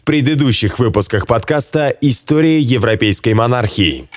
В предыдущих выпусках подкаста «История европейской монархии».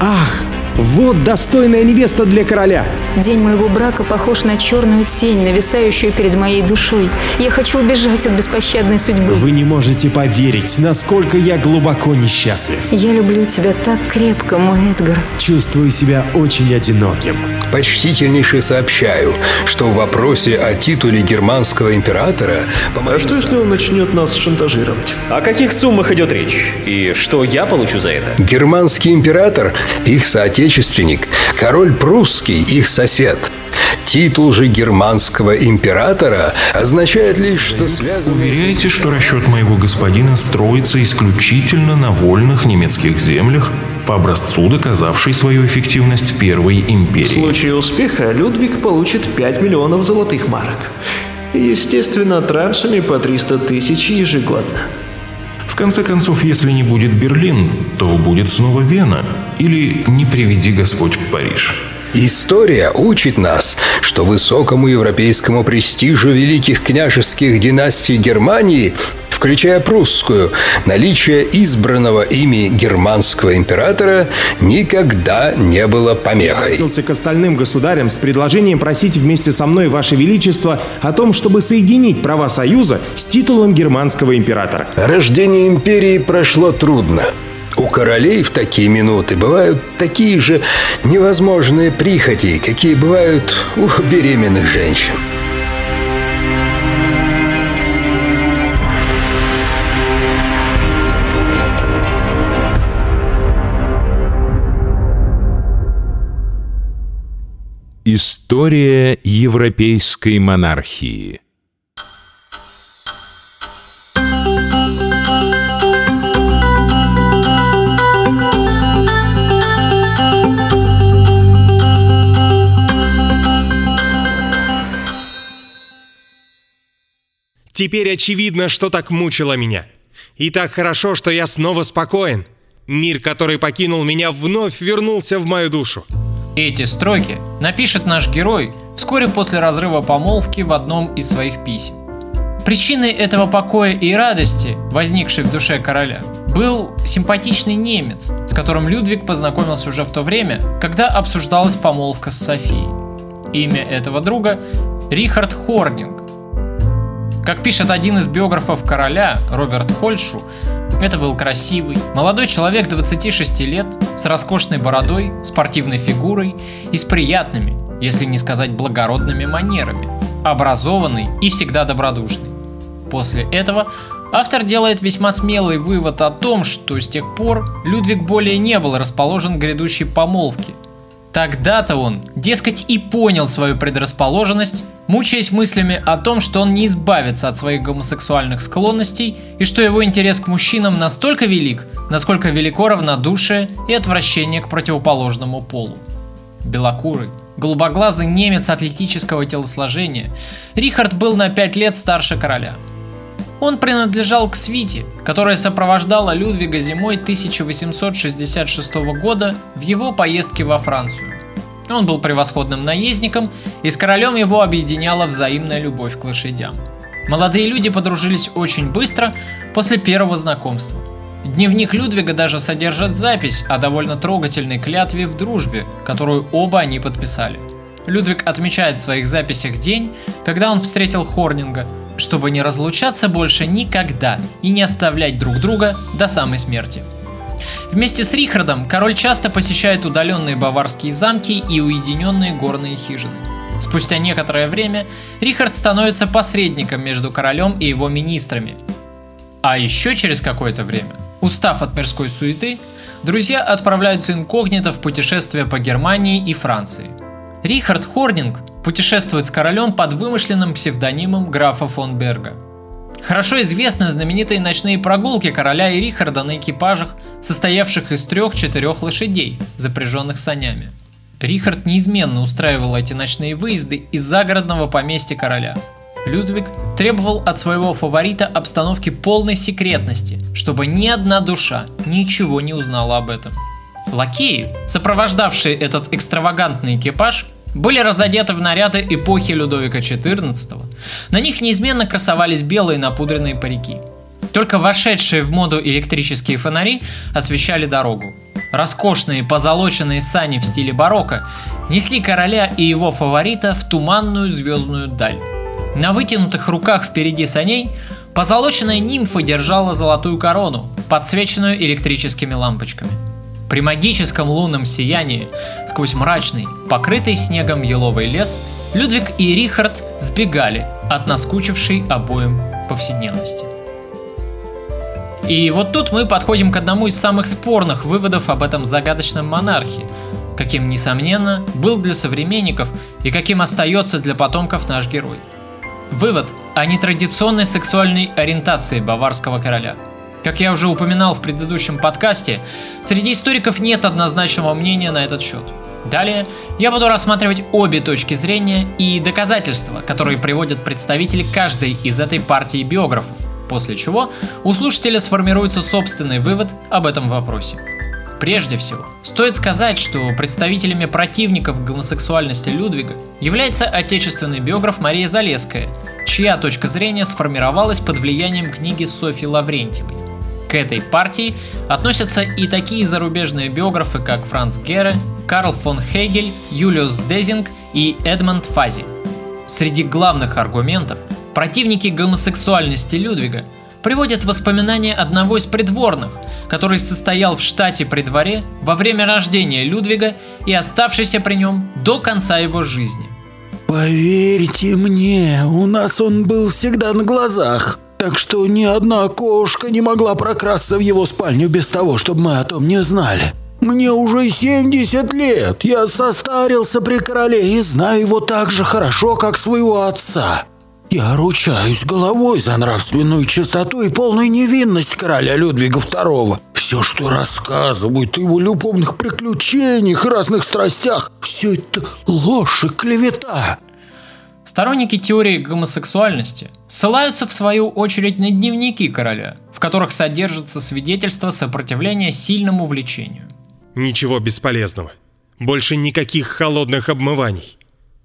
Ах, вот достойная невеста для короля. День моего брака похож на черную тень, нависающую перед моей душой. Я хочу убежать от беспощадной судьбы. Вы не можете поверить, насколько я глубоко несчастлив. Я люблю тебя так крепко, мой Эдгар. Чувствую себя очень одиноким. Почтительнейше сообщаю, что в вопросе о титуле германского императора... А что, если он начнет нас шантажировать? О каких суммах идет речь? И что я получу за это? Германский император, их соотечественник, король прусский, их сосед. Титул же германского императора означает лишь, что связан... Уверяете, что расчет моего господина строится исключительно на вольных немецких землях, по образцу доказавшей свою эффективность Первой В империи? случае успеха Людвиг получит 5 миллионов золотых марок. Естественно, траншами по 300 тысяч ежегодно. В конце концов, если не будет Берлин, то будет снова Вена. Или не приведи Господь Париж. История учит нас, что высокому европейскому престижу великих княжеских династий Германии, включая прусскую, наличие избранного ими германского императора никогда не было помехой. Обратился к остальным государям с предложением просить вместе со мной, Ваше Величество, о том, чтобы соединить права Союза с титулом германского императора. Рождение империи прошло трудно. У королей в такие минуты бывают такие же невозможные прихоти, какие бывают у беременных женщин. История европейской монархии. Теперь очевидно, что так мучило меня. И так хорошо, что я снова спокоен. Мир, который покинул меня, вновь вернулся в мою душу. Эти строки напишет наш герой вскоре после разрыва помолвки в одном из своих писем. Причиной этого покоя и радости, возникшей в душе короля, был симпатичный немец, с которым Людвиг познакомился уже в то время, когда обсуждалась помолвка с Софией. Имя этого друга – Рихард Хорнинг. Как пишет один из биографов короля, Роберт Хольшу, это был красивый, молодой человек 26 лет, с роскошной бородой, спортивной фигурой и с приятными, если не сказать благородными манерами, образованный и всегда добродушный. После этого автор делает весьма смелый вывод о том, что с тех пор Людвиг более не был расположен к грядущей помолвке. Тогда-то он, дескать, и понял свою предрасположенность, мучаясь мыслями о том, что он не избавится от своих гомосексуальных склонностей и что его интерес к мужчинам настолько велик, насколько велико равнодушие и отвращение к противоположному полу. Белокурый, голубоглазый немец атлетического телосложения, Рихард был на 5 лет старше короля. Он принадлежал к свите, которая сопровождала Людвига зимой 1866 года в его поездке во Францию. Он был превосходным наездником, и с королем его объединяла взаимная любовь к лошадям. Молодые люди подружились очень быстро после первого знакомства. Дневник Людвига даже содержит запись о довольно трогательной клятве в дружбе, которую оба они подписали. Людвиг отмечает в своих записях день, когда он встретил Хорнинга, чтобы не разлучаться больше никогда и не оставлять друг друга до самой смерти. Вместе с Рихардом король часто посещает удаленные баварские замки и уединенные горные хижины. Спустя некоторое время Рихард становится посредником между королем и его министрами. А еще через какое-то время, устав от мирской суеты, друзья отправляются инкогнито в путешествие по Германии и Франции. Рихард Хорнинг путешествует с королем под вымышленным псевдонимом графа фон Берга. Хорошо известны знаменитые ночные прогулки короля и Рихарда на экипажах, состоявших из трех-четырех лошадей, запряженных санями. Рихард неизменно устраивал эти ночные выезды из загородного поместья короля. Людвиг требовал от своего фаворита обстановки полной секретности, чтобы ни одна душа ничего не узнала об этом. Лакеи, сопровождавшие этот экстравагантный экипаж, были разодеты в наряды эпохи Людовика XIV. На них неизменно красовались белые напудренные парики. Только вошедшие в моду электрические фонари освещали дорогу. Роскошные позолоченные сани в стиле барокко несли короля и его фаворита в туманную звездную даль. На вытянутых руках впереди саней позолоченная нимфа держала золотую корону, подсвеченную электрическими лампочками. При магическом лунном сиянии, сквозь мрачный, покрытый снегом еловый лес, Людвиг и Рихард сбегали от наскучившей обоим повседневности. И вот тут мы подходим к одному из самых спорных выводов об этом загадочном монархе, каким, несомненно, был для современников и каким остается для потомков наш герой. Вывод о нетрадиционной сексуальной ориентации баварского короля. Как я уже упоминал в предыдущем подкасте, среди историков нет однозначного мнения на этот счет. Далее я буду рассматривать обе точки зрения и доказательства, которые приводят представители каждой из этой партии биографов – после чего у слушателя сформируется собственный вывод об этом вопросе. Прежде всего, стоит сказать, что представителями противников гомосексуальности Людвига является отечественный биограф Мария Залеская, чья точка зрения сформировалась под влиянием книги Софьи Лаврентьевой. К этой партии относятся и такие зарубежные биографы, как Франц Гере, Карл фон Хегель, Юлиус Дезинг и Эдмонд Фази. Среди главных аргументов Противники гомосексуальности Людвига приводят воспоминания одного из придворных, который состоял в штате при дворе во время рождения Людвига и оставшийся при нем до конца его жизни. Поверьте мне, у нас он был всегда на глазах, так что ни одна кошка не могла прокрасться в его спальню без того, чтобы мы о том не знали. Мне уже 70 лет, я состарился при короле и знаю его так же хорошо, как своего отца. Я ручаюсь головой за нравственную чистоту и полную невинность короля Людвига II. Все, что рассказывают о его любовных приключениях и разных страстях, все это ложь и клевета. Сторонники теории гомосексуальности ссылаются в свою очередь на дневники короля, в которых содержатся свидетельства сопротивления сильному влечению. Ничего бесполезного. Больше никаких холодных обмываний.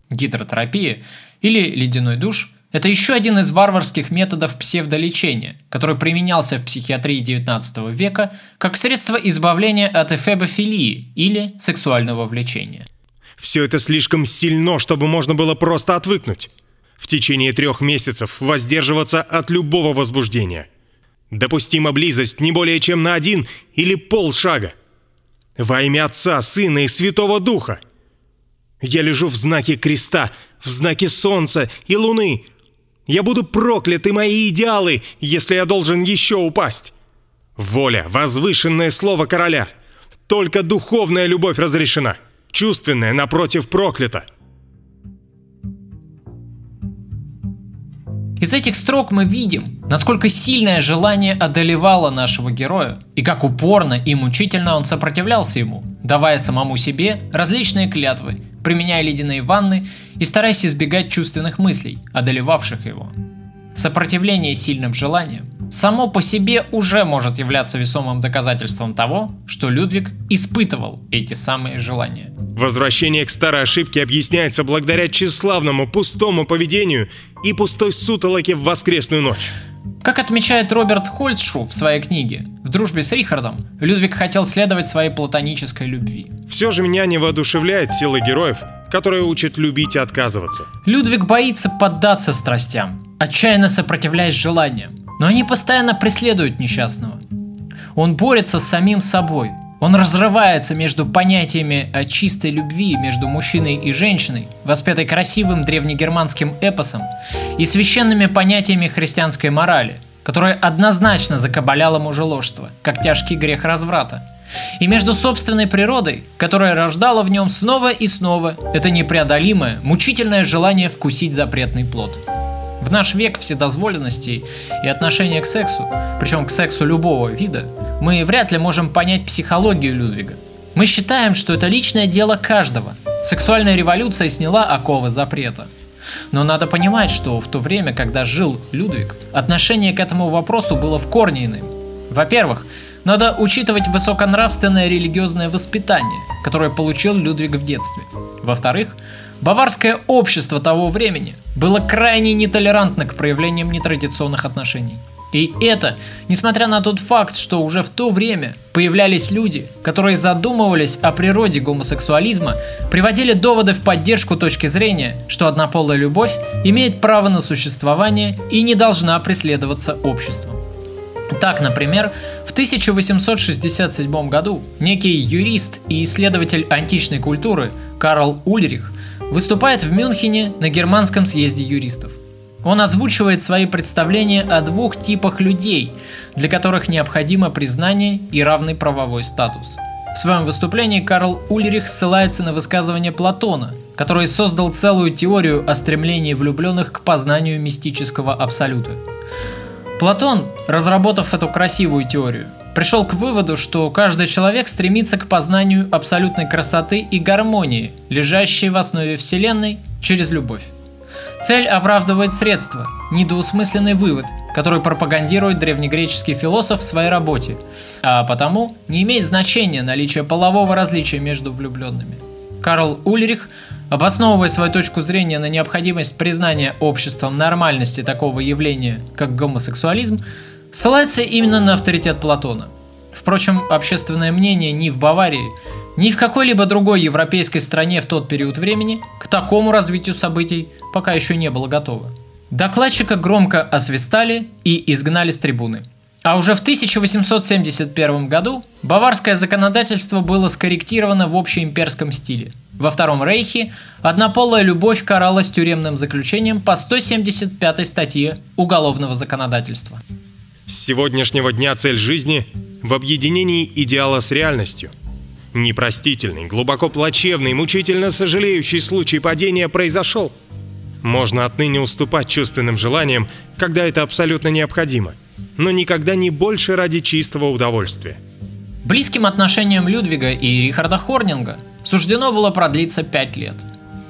Гидротерапия или ледяной душ – это еще один из варварских методов псевдолечения, который применялся в психиатрии XIX века как средство избавления от эфебофилии или сексуального влечения. Все это слишком сильно, чтобы можно было просто отвыкнуть. В течение трех месяцев воздерживаться от любого возбуждения. Допустима близость не более чем на один или полшага. Во имя Отца, Сына и Святого Духа. Я лежу в знаке креста, в знаке солнца и луны – я буду проклят и мои идеалы, если я должен еще упасть. Воля, возвышенное слово короля. Только духовная любовь разрешена. Чувственная, напротив, проклята. Из этих строк мы видим, насколько сильное желание одолевало нашего героя, и как упорно и мучительно он сопротивлялся ему, давая самому себе различные клятвы, применяя ледяные ванны и стараясь избегать чувственных мыслей, одолевавших его. Сопротивление сильным желаниям само по себе уже может являться весомым доказательством того, что Людвиг испытывал эти самые желания. Возвращение к старой ошибке объясняется благодаря тщеславному пустому поведению и пустой сутолоке в воскресную ночь. Как отмечает Роберт Хольцшу в своей книге «В дружбе с Рихардом», Людвиг хотел следовать своей платонической любви. Все же меня не воодушевляет сила героев, которые учат любить и отказываться. Людвиг боится поддаться страстям, отчаянно сопротивляясь желаниям, но они постоянно преследуют несчастного. Он борется с самим собой, он разрывается между понятиями о чистой любви между мужчиной и женщиной, воспетой красивым древнегерманским эпосом, и священными понятиями христианской морали, которая однозначно закабаляла мужеложство, как тяжкий грех разврата. И между собственной природой, которая рождала в нем снова и снова это непреодолимое, мучительное желание вкусить запретный плод. В наш век вседозволенности и отношения к сексу, причем к сексу любого вида, мы вряд ли можем понять психологию Людвига. Мы считаем, что это личное дело каждого. Сексуальная революция сняла оковы запрета. Но надо понимать, что в то время, когда жил Людвиг, отношение к этому вопросу было в корне иным. Во-первых, надо учитывать высоконравственное религиозное воспитание, которое получил Людвиг в детстве. Во-вторых, Баварское общество того времени было крайне нетолерантно к проявлениям нетрадиционных отношений. И это, несмотря на тот факт, что уже в то время появлялись люди, которые задумывались о природе гомосексуализма, приводили доводы в поддержку точки зрения, что однополая любовь имеет право на существование и не должна преследоваться обществом. Так, например, 1867 году некий юрист и исследователь античной культуры Карл Ульрих выступает в Мюнхене на германском съезде юристов. Он озвучивает свои представления о двух типах людей, для которых необходимо признание и равный правовой статус. В своем выступлении Карл Ульрих ссылается на высказывание Платона, который создал целую теорию о стремлении влюбленных к познанию мистического абсолюта. Платон, разработав эту красивую теорию, пришел к выводу, что каждый человек стремится к познанию абсолютной красоты и гармонии, лежащей в основе Вселенной через любовь. Цель оправдывает средства, недвусмысленный вывод, который пропагандирует древнегреческий философ в своей работе, а потому не имеет значения наличие полового различия между влюбленными. Карл Ульрих, обосновывая свою точку зрения на необходимость признания обществом нормальности такого явления, как гомосексуализм, ссылается именно на авторитет Платона. Впрочем, общественное мнение ни в Баварии, ни в какой-либо другой европейской стране в тот период времени к такому развитию событий пока еще не было готово. Докладчика громко освистали и изгнали с трибуны. А уже в 1871 году баварское законодательство было скорректировано в общеимперском стиле. Во Втором Рейхе однополая любовь каралась тюремным заключением по 175 статье Уголовного законодательства. С сегодняшнего дня цель жизни в объединении идеала с реальностью. Непростительный, глубоко плачевный, мучительно сожалеющий случай падения произошел. Можно отныне уступать чувственным желаниям, когда это абсолютно необходимо, но никогда не больше ради чистого удовольствия. Близким отношениям Людвига и Рихарда Хорнинга суждено было продлиться пять лет.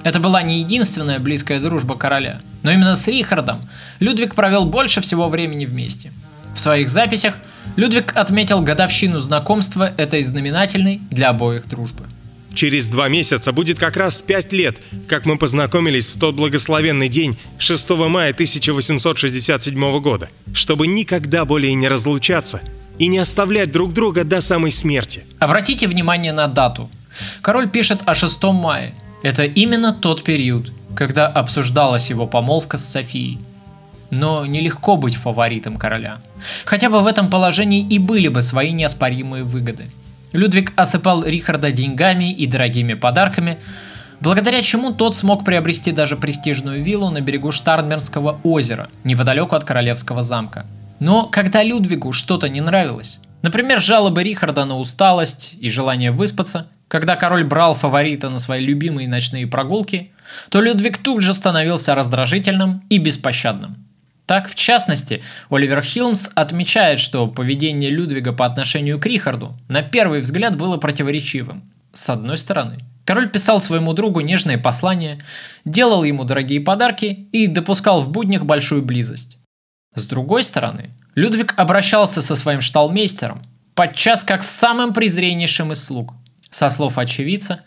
Это была не единственная близкая дружба короля, но именно с Рихардом Людвиг провел больше всего времени вместе – в своих записях Людвиг отметил годовщину знакомства этой знаменательной для обоих дружбы. Через два месяца будет как раз пять лет, как мы познакомились в тот благословенный день 6 мая 1867 года, чтобы никогда более не разлучаться и не оставлять друг друга до самой смерти. Обратите внимание на дату. Король пишет о 6 мая. Это именно тот период, когда обсуждалась его помолвка с Софией но нелегко быть фаворитом короля. Хотя бы в этом положении и были бы свои неоспоримые выгоды. Людвиг осыпал Рихарда деньгами и дорогими подарками, благодаря чему тот смог приобрести даже престижную виллу на берегу Штарнбернского озера, неподалеку от королевского замка. Но когда Людвигу что-то не нравилось, например, жалобы Рихарда на усталость и желание выспаться, когда король брал фаворита на свои любимые ночные прогулки, то Людвиг тут же становился раздражительным и беспощадным. Так, в частности, Оливер Хилмс отмечает, что поведение Людвига по отношению к Рихарду на первый взгляд было противоречивым. С одной стороны, король писал своему другу нежные послания, делал ему дорогие подарки и допускал в буднях большую близость. С другой стороны, Людвиг обращался со своим шталмейстером, подчас как с самым презреннейшим из слуг. Со слов очевидца,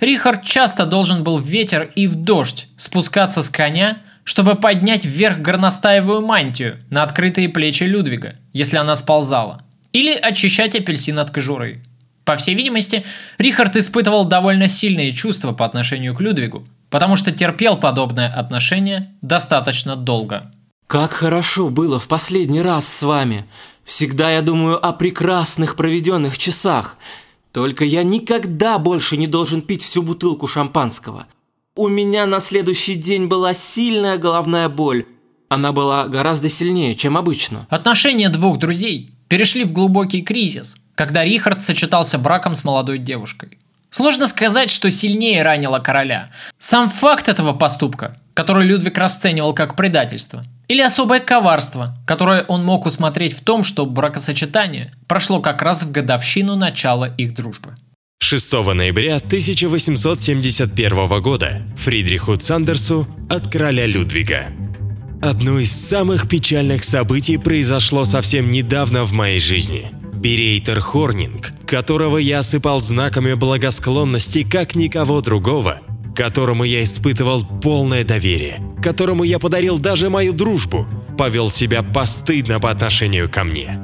Рихард часто должен был в ветер и в дождь спускаться с коня чтобы поднять вверх горностаевую мантию на открытые плечи Людвига, если она сползала, или очищать апельсин от кожуры. По всей видимости, Рихард испытывал довольно сильные чувства по отношению к Людвигу, потому что терпел подобное отношение достаточно долго. Как хорошо было в последний раз с вами. Всегда я думаю о прекрасных проведенных часах. Только я никогда больше не должен пить всю бутылку шампанского. У меня на следующий день была сильная головная боль. Она была гораздо сильнее, чем обычно. Отношения двух друзей перешли в глубокий кризис, когда Рихард сочетался браком с молодой девушкой. Сложно сказать, что сильнее ранило короля. Сам факт этого поступка, который Людвиг расценивал как предательство, или особое коварство, которое он мог усмотреть в том, что бракосочетание прошло как раз в годовщину начала их дружбы. 6 ноября 1871 года Фридриху Цандерсу от короля Людвига. Одно из самых печальных событий произошло совсем недавно в моей жизни. Берейтер Хорнинг, которого я осыпал знаками благосклонности как никого другого, которому я испытывал полное доверие, которому я подарил даже мою дружбу, повел себя постыдно по отношению ко мне.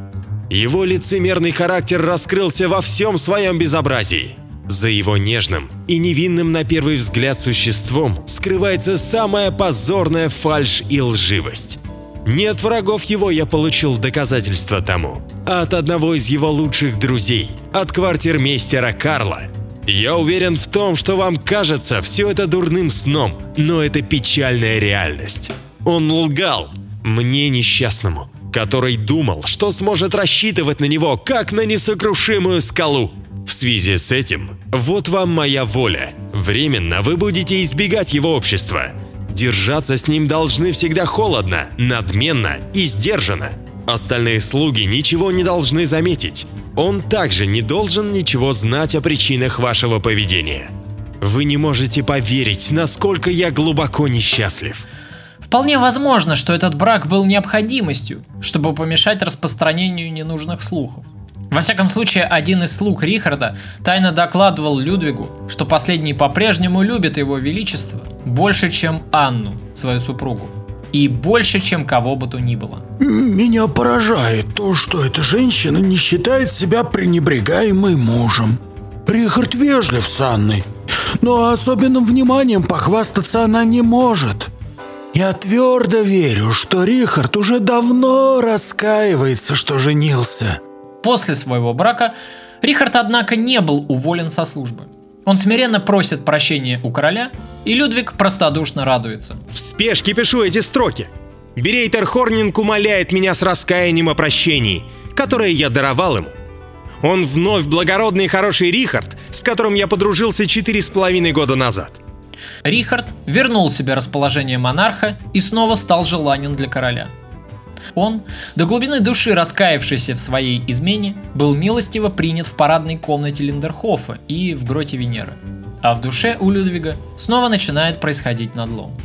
Его лицемерный характер раскрылся во всем своем безобразии. За его нежным и невинным на первый взгляд существом скрывается самая позорная фальшь и лживость. Не от врагов его я получил доказательства тому, а от одного из его лучших друзей, от квартирмейстера Карла. Я уверен в том, что вам кажется все это дурным сном, но это печальная реальность. Он лгал, мне несчастному, который думал, что сможет рассчитывать на него, как на несокрушимую скалу. В связи с этим, вот вам моя воля. Временно вы будете избегать его общества. Держаться с ним должны всегда холодно, надменно и сдержанно. Остальные слуги ничего не должны заметить. Он также не должен ничего знать о причинах вашего поведения. Вы не можете поверить, насколько я глубоко несчастлив. Вполне возможно, что этот брак был необходимостью, чтобы помешать распространению ненужных слухов. Во всяком случае, один из слуг Рихарда тайно докладывал Людвигу, что последний по-прежнему любит его величество больше, чем Анну, свою супругу, и больше, чем кого бы то ни было. Меня поражает то, что эта женщина не считает себя пренебрегаемой мужем. Рихард вежлив с Анной, но особенным вниманием похвастаться она не может. Я твердо верю, что Рихард уже давно раскаивается, что женился. После своего брака Рихард, однако, не был уволен со службы. Он смиренно просит прощения у короля, и Людвиг простодушно радуется. В спешке пишу эти строки. Берейтер Хорнинг умоляет меня с раскаянием о прощении, которое я даровал ему. Он вновь благородный и хороший Рихард, с которым я подружился четыре с половиной года назад. Рихард вернул себе расположение монарха и снова стал желанен для короля. Он, до глубины души раскаявшийся в своей измене, был милостиво принят в парадной комнате Линдерхофа и в гроте Венеры. А в душе у Людвига снова начинает происходить надлом.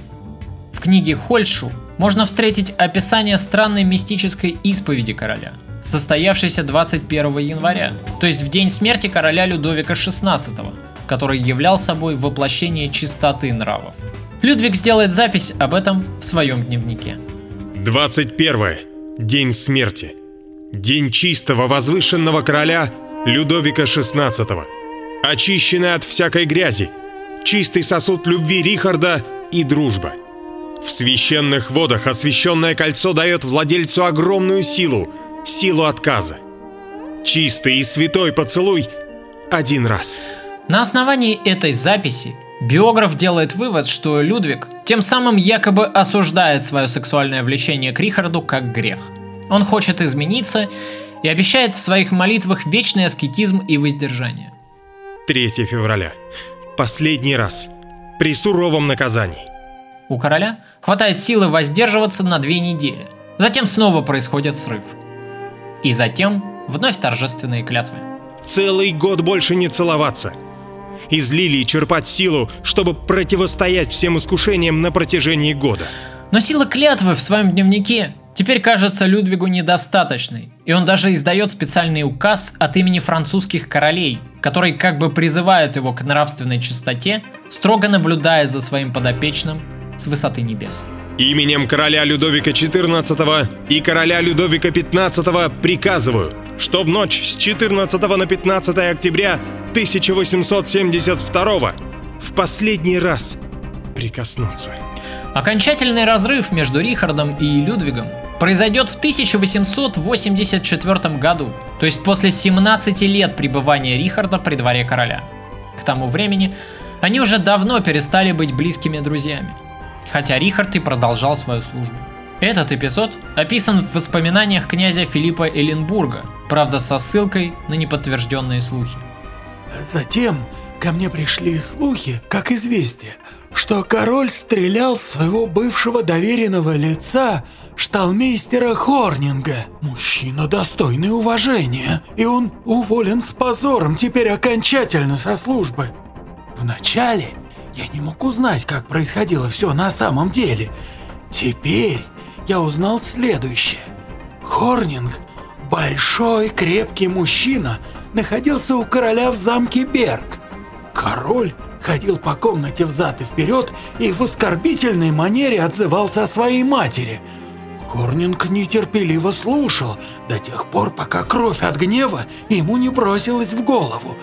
В книге Хольшу можно встретить описание странной мистической исповеди короля, состоявшейся 21 января, то есть в день смерти короля Людовика XVI, который являл собой воплощение чистоты нравов. Людвиг сделает запись об этом в своем дневнике. 21. День смерти. День чистого возвышенного короля Людовика XVI. Очищенный от всякой грязи. Чистый сосуд любви Рихарда и дружба. В священных водах освященное кольцо дает владельцу огромную силу, силу отказа. Чистый и святой поцелуй один раз. На основании этой записи биограф делает вывод, что Людвиг тем самым якобы осуждает свое сексуальное влечение к Рихарду как грех. Он хочет измениться и обещает в своих молитвах вечный аскетизм и воздержание. 3 февраля. Последний раз. При суровом наказании. У короля хватает силы воздерживаться на две недели. Затем снова происходит срыв. И затем вновь торжественные клятвы. Целый год больше не целоваться – из лилии черпать силу, чтобы противостоять всем искушениям на протяжении года. Но сила клятвы в своем дневнике теперь кажется Людвигу недостаточной, и он даже издает специальный указ от имени французских королей, который как бы призывают его к нравственной чистоте, строго наблюдая за своим подопечным с высоты небес. Именем короля Людовика XIV и короля Людовика XV приказываю, что в ночь с 14 на 15 октября 1872 в последний раз прикоснуться. Окончательный разрыв между Рихардом и Людвигом произойдет в 1884 году, то есть после 17 лет пребывания Рихарда при дворе короля. К тому времени они уже давно перестали быть близкими друзьями, хотя Рихард и продолжал свою службу. Этот эпизод описан в воспоминаниях князя Филиппа Эленбурга, правда со ссылкой на неподтвержденные слухи. Затем ко мне пришли слухи, как известие, что король стрелял в своего бывшего доверенного лица, шталмейстера Хорнинга. Мужчина достойный уважения, и он уволен с позором теперь окончательно со службы. Вначале я не мог узнать, как происходило все на самом деле. Теперь я узнал следующее. Хорнинг, большой крепкий мужчина, находился у короля в замке Берг. Король ходил по комнате взад и вперед и в оскорбительной манере отзывался о своей матери. Хорнинг нетерпеливо слушал до тех пор, пока кровь от гнева ему не бросилась в голову.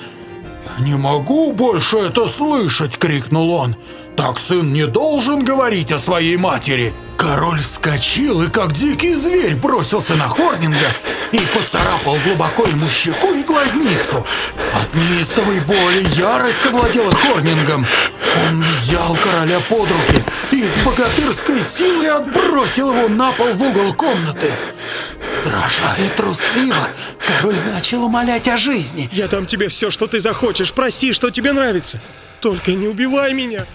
«Я не могу больше это слышать!» — крикнул он. «Так сын не должен говорить о своей матери!» Король вскочил и как дикий зверь бросился на Хорнинга и поцарапал глубоко ему щеку и глазницу. От неистовой боли ярость овладела Хорнингом. Он взял короля под руки и с богатырской силой отбросил его на пол в угол комнаты. Дрожа и трусливо, король начал умолять о жизни. «Я дам тебе все, что ты захочешь. Проси, что тебе нравится. Только не убивай меня!»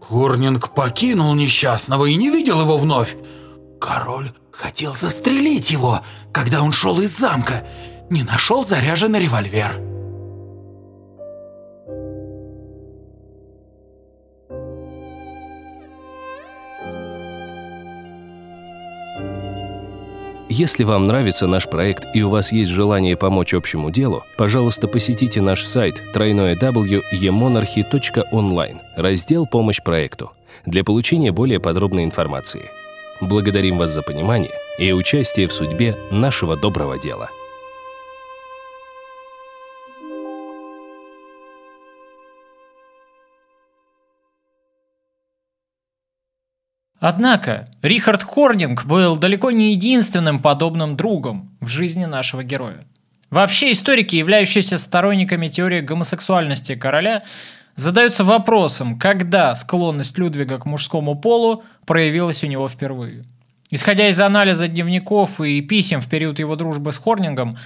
Хорнинг покинул несчастного и не видел его вновь. Король хотел застрелить его, когда он шел из замка. Не нашел заряженный револьвер. Если вам нравится наш проект и у вас есть желание помочь общему делу, пожалуйста, посетите наш сайт www.emonarchy.online, раздел «Помощь проекту» для получения более подробной информации. Благодарим вас за понимание и участие в судьбе нашего доброго дела. Однако, Рихард Хорнинг был далеко не единственным подобным другом в жизни нашего героя. Вообще, историки, являющиеся сторонниками теории гомосексуальности короля, задаются вопросом, когда склонность Людвига к мужскому полу проявилась у него впервые. Исходя из анализа дневников и писем в период его дружбы с Хорнингом,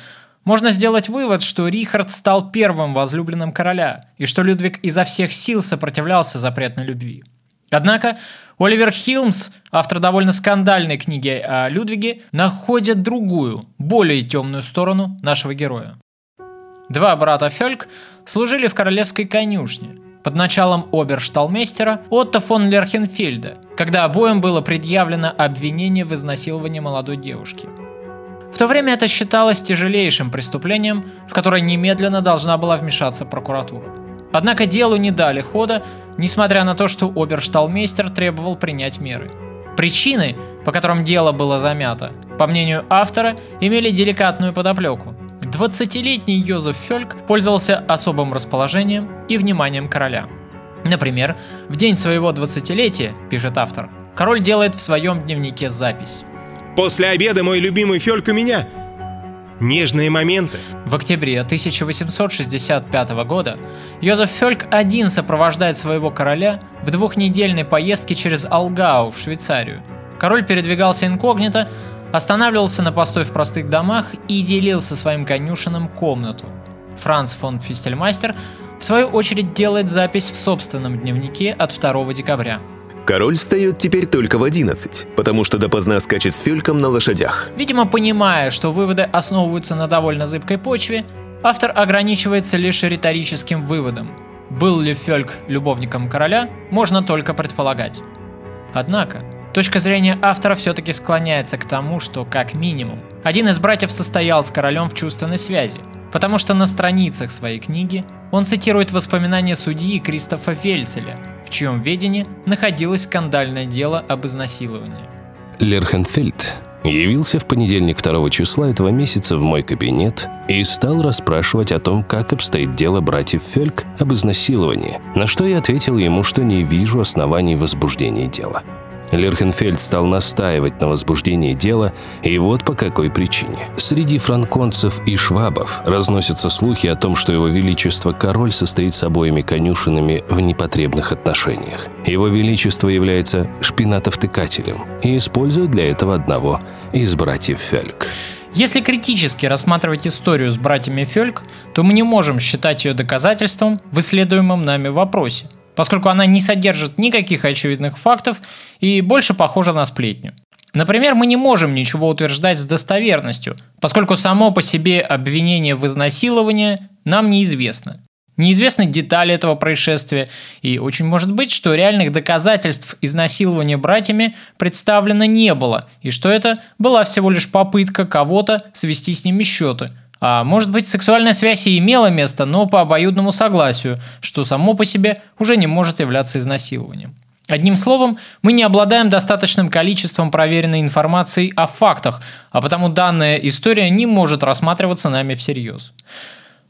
можно сделать вывод, что Рихард стал первым возлюбленным короля, и что Людвиг изо всех сил сопротивлялся запретной любви. Однако Оливер Хилмс, автор довольно скандальной книги о Людвиге, находит другую, более темную сторону нашего героя. Два брата Фельк служили в королевской конюшне под началом обершталмейстера Отто фон Лерхенфельда, когда обоим было предъявлено обвинение в изнасиловании молодой девушки. В то время это считалось тяжелейшим преступлением, в которое немедленно должна была вмешаться прокуратура. Однако делу не дали хода, несмотря на то, что обершталмейстер требовал принять меры. Причины, по которым дело было замято, по мнению автора, имели деликатную подоплеку. 20-летний Йозеф Фельк пользовался особым расположением и вниманием короля. Например, в день своего 20-летия, пишет автор, король делает в своем дневнике запись. «После обеда мой любимый Фельк у меня нежные моменты. В октябре 1865 года Йозеф Фельк один сопровождает своего короля в двухнедельной поездке через Алгау в Швейцарию. Король передвигался инкогнито, останавливался на постой в простых домах и делил со своим конюшином комнату. Франц фон Фистельмастер в свою очередь делает запись в собственном дневнике от 2 декабря. Король встает теперь только в 11, потому что допоздна скачет с фельком на лошадях. Видимо, понимая, что выводы основываются на довольно зыбкой почве, автор ограничивается лишь риторическим выводом. Был ли Фельк любовником короля, можно только предполагать. Однако, точка зрения автора все-таки склоняется к тому, что, как минимум, один из братьев состоял с королем в чувственной связи, потому что на страницах своей книги он цитирует воспоминания судьи Кристофа Вельцеля, в чьем ведении находилось скандальное дело об изнасиловании. Лерхенфельд явился в понедельник 2 числа этого месяца в мой кабинет и стал расспрашивать о том, как обстоит дело братьев Фельк об изнасиловании, на что я ответил ему, что не вижу оснований возбуждения дела. Лерхенфельд стал настаивать на возбуждении дела, и вот по какой причине. Среди франконцев и швабов разносятся слухи о том, что его величество король состоит с обоими конюшинами в непотребных отношениях. Его величество является шпинатовтыкателем и использует для этого одного из братьев Фельк. Если критически рассматривать историю с братьями Фельк, то мы не можем считать ее доказательством в исследуемом нами вопросе поскольку она не содержит никаких очевидных фактов и больше похожа на сплетню. Например, мы не можем ничего утверждать с достоверностью, поскольку само по себе обвинение в изнасиловании нам неизвестно. Неизвестны детали этого происшествия, и очень может быть, что реальных доказательств изнасилования братьями представлено не было, и что это была всего лишь попытка кого-то свести с ними счеты, А может быть, сексуальная связь и имела место, но по обоюдному согласию, что само по себе уже не может являться изнасилованием. Одним словом, мы не обладаем достаточным количеством проверенной информации о фактах, а потому данная история не может рассматриваться нами всерьез.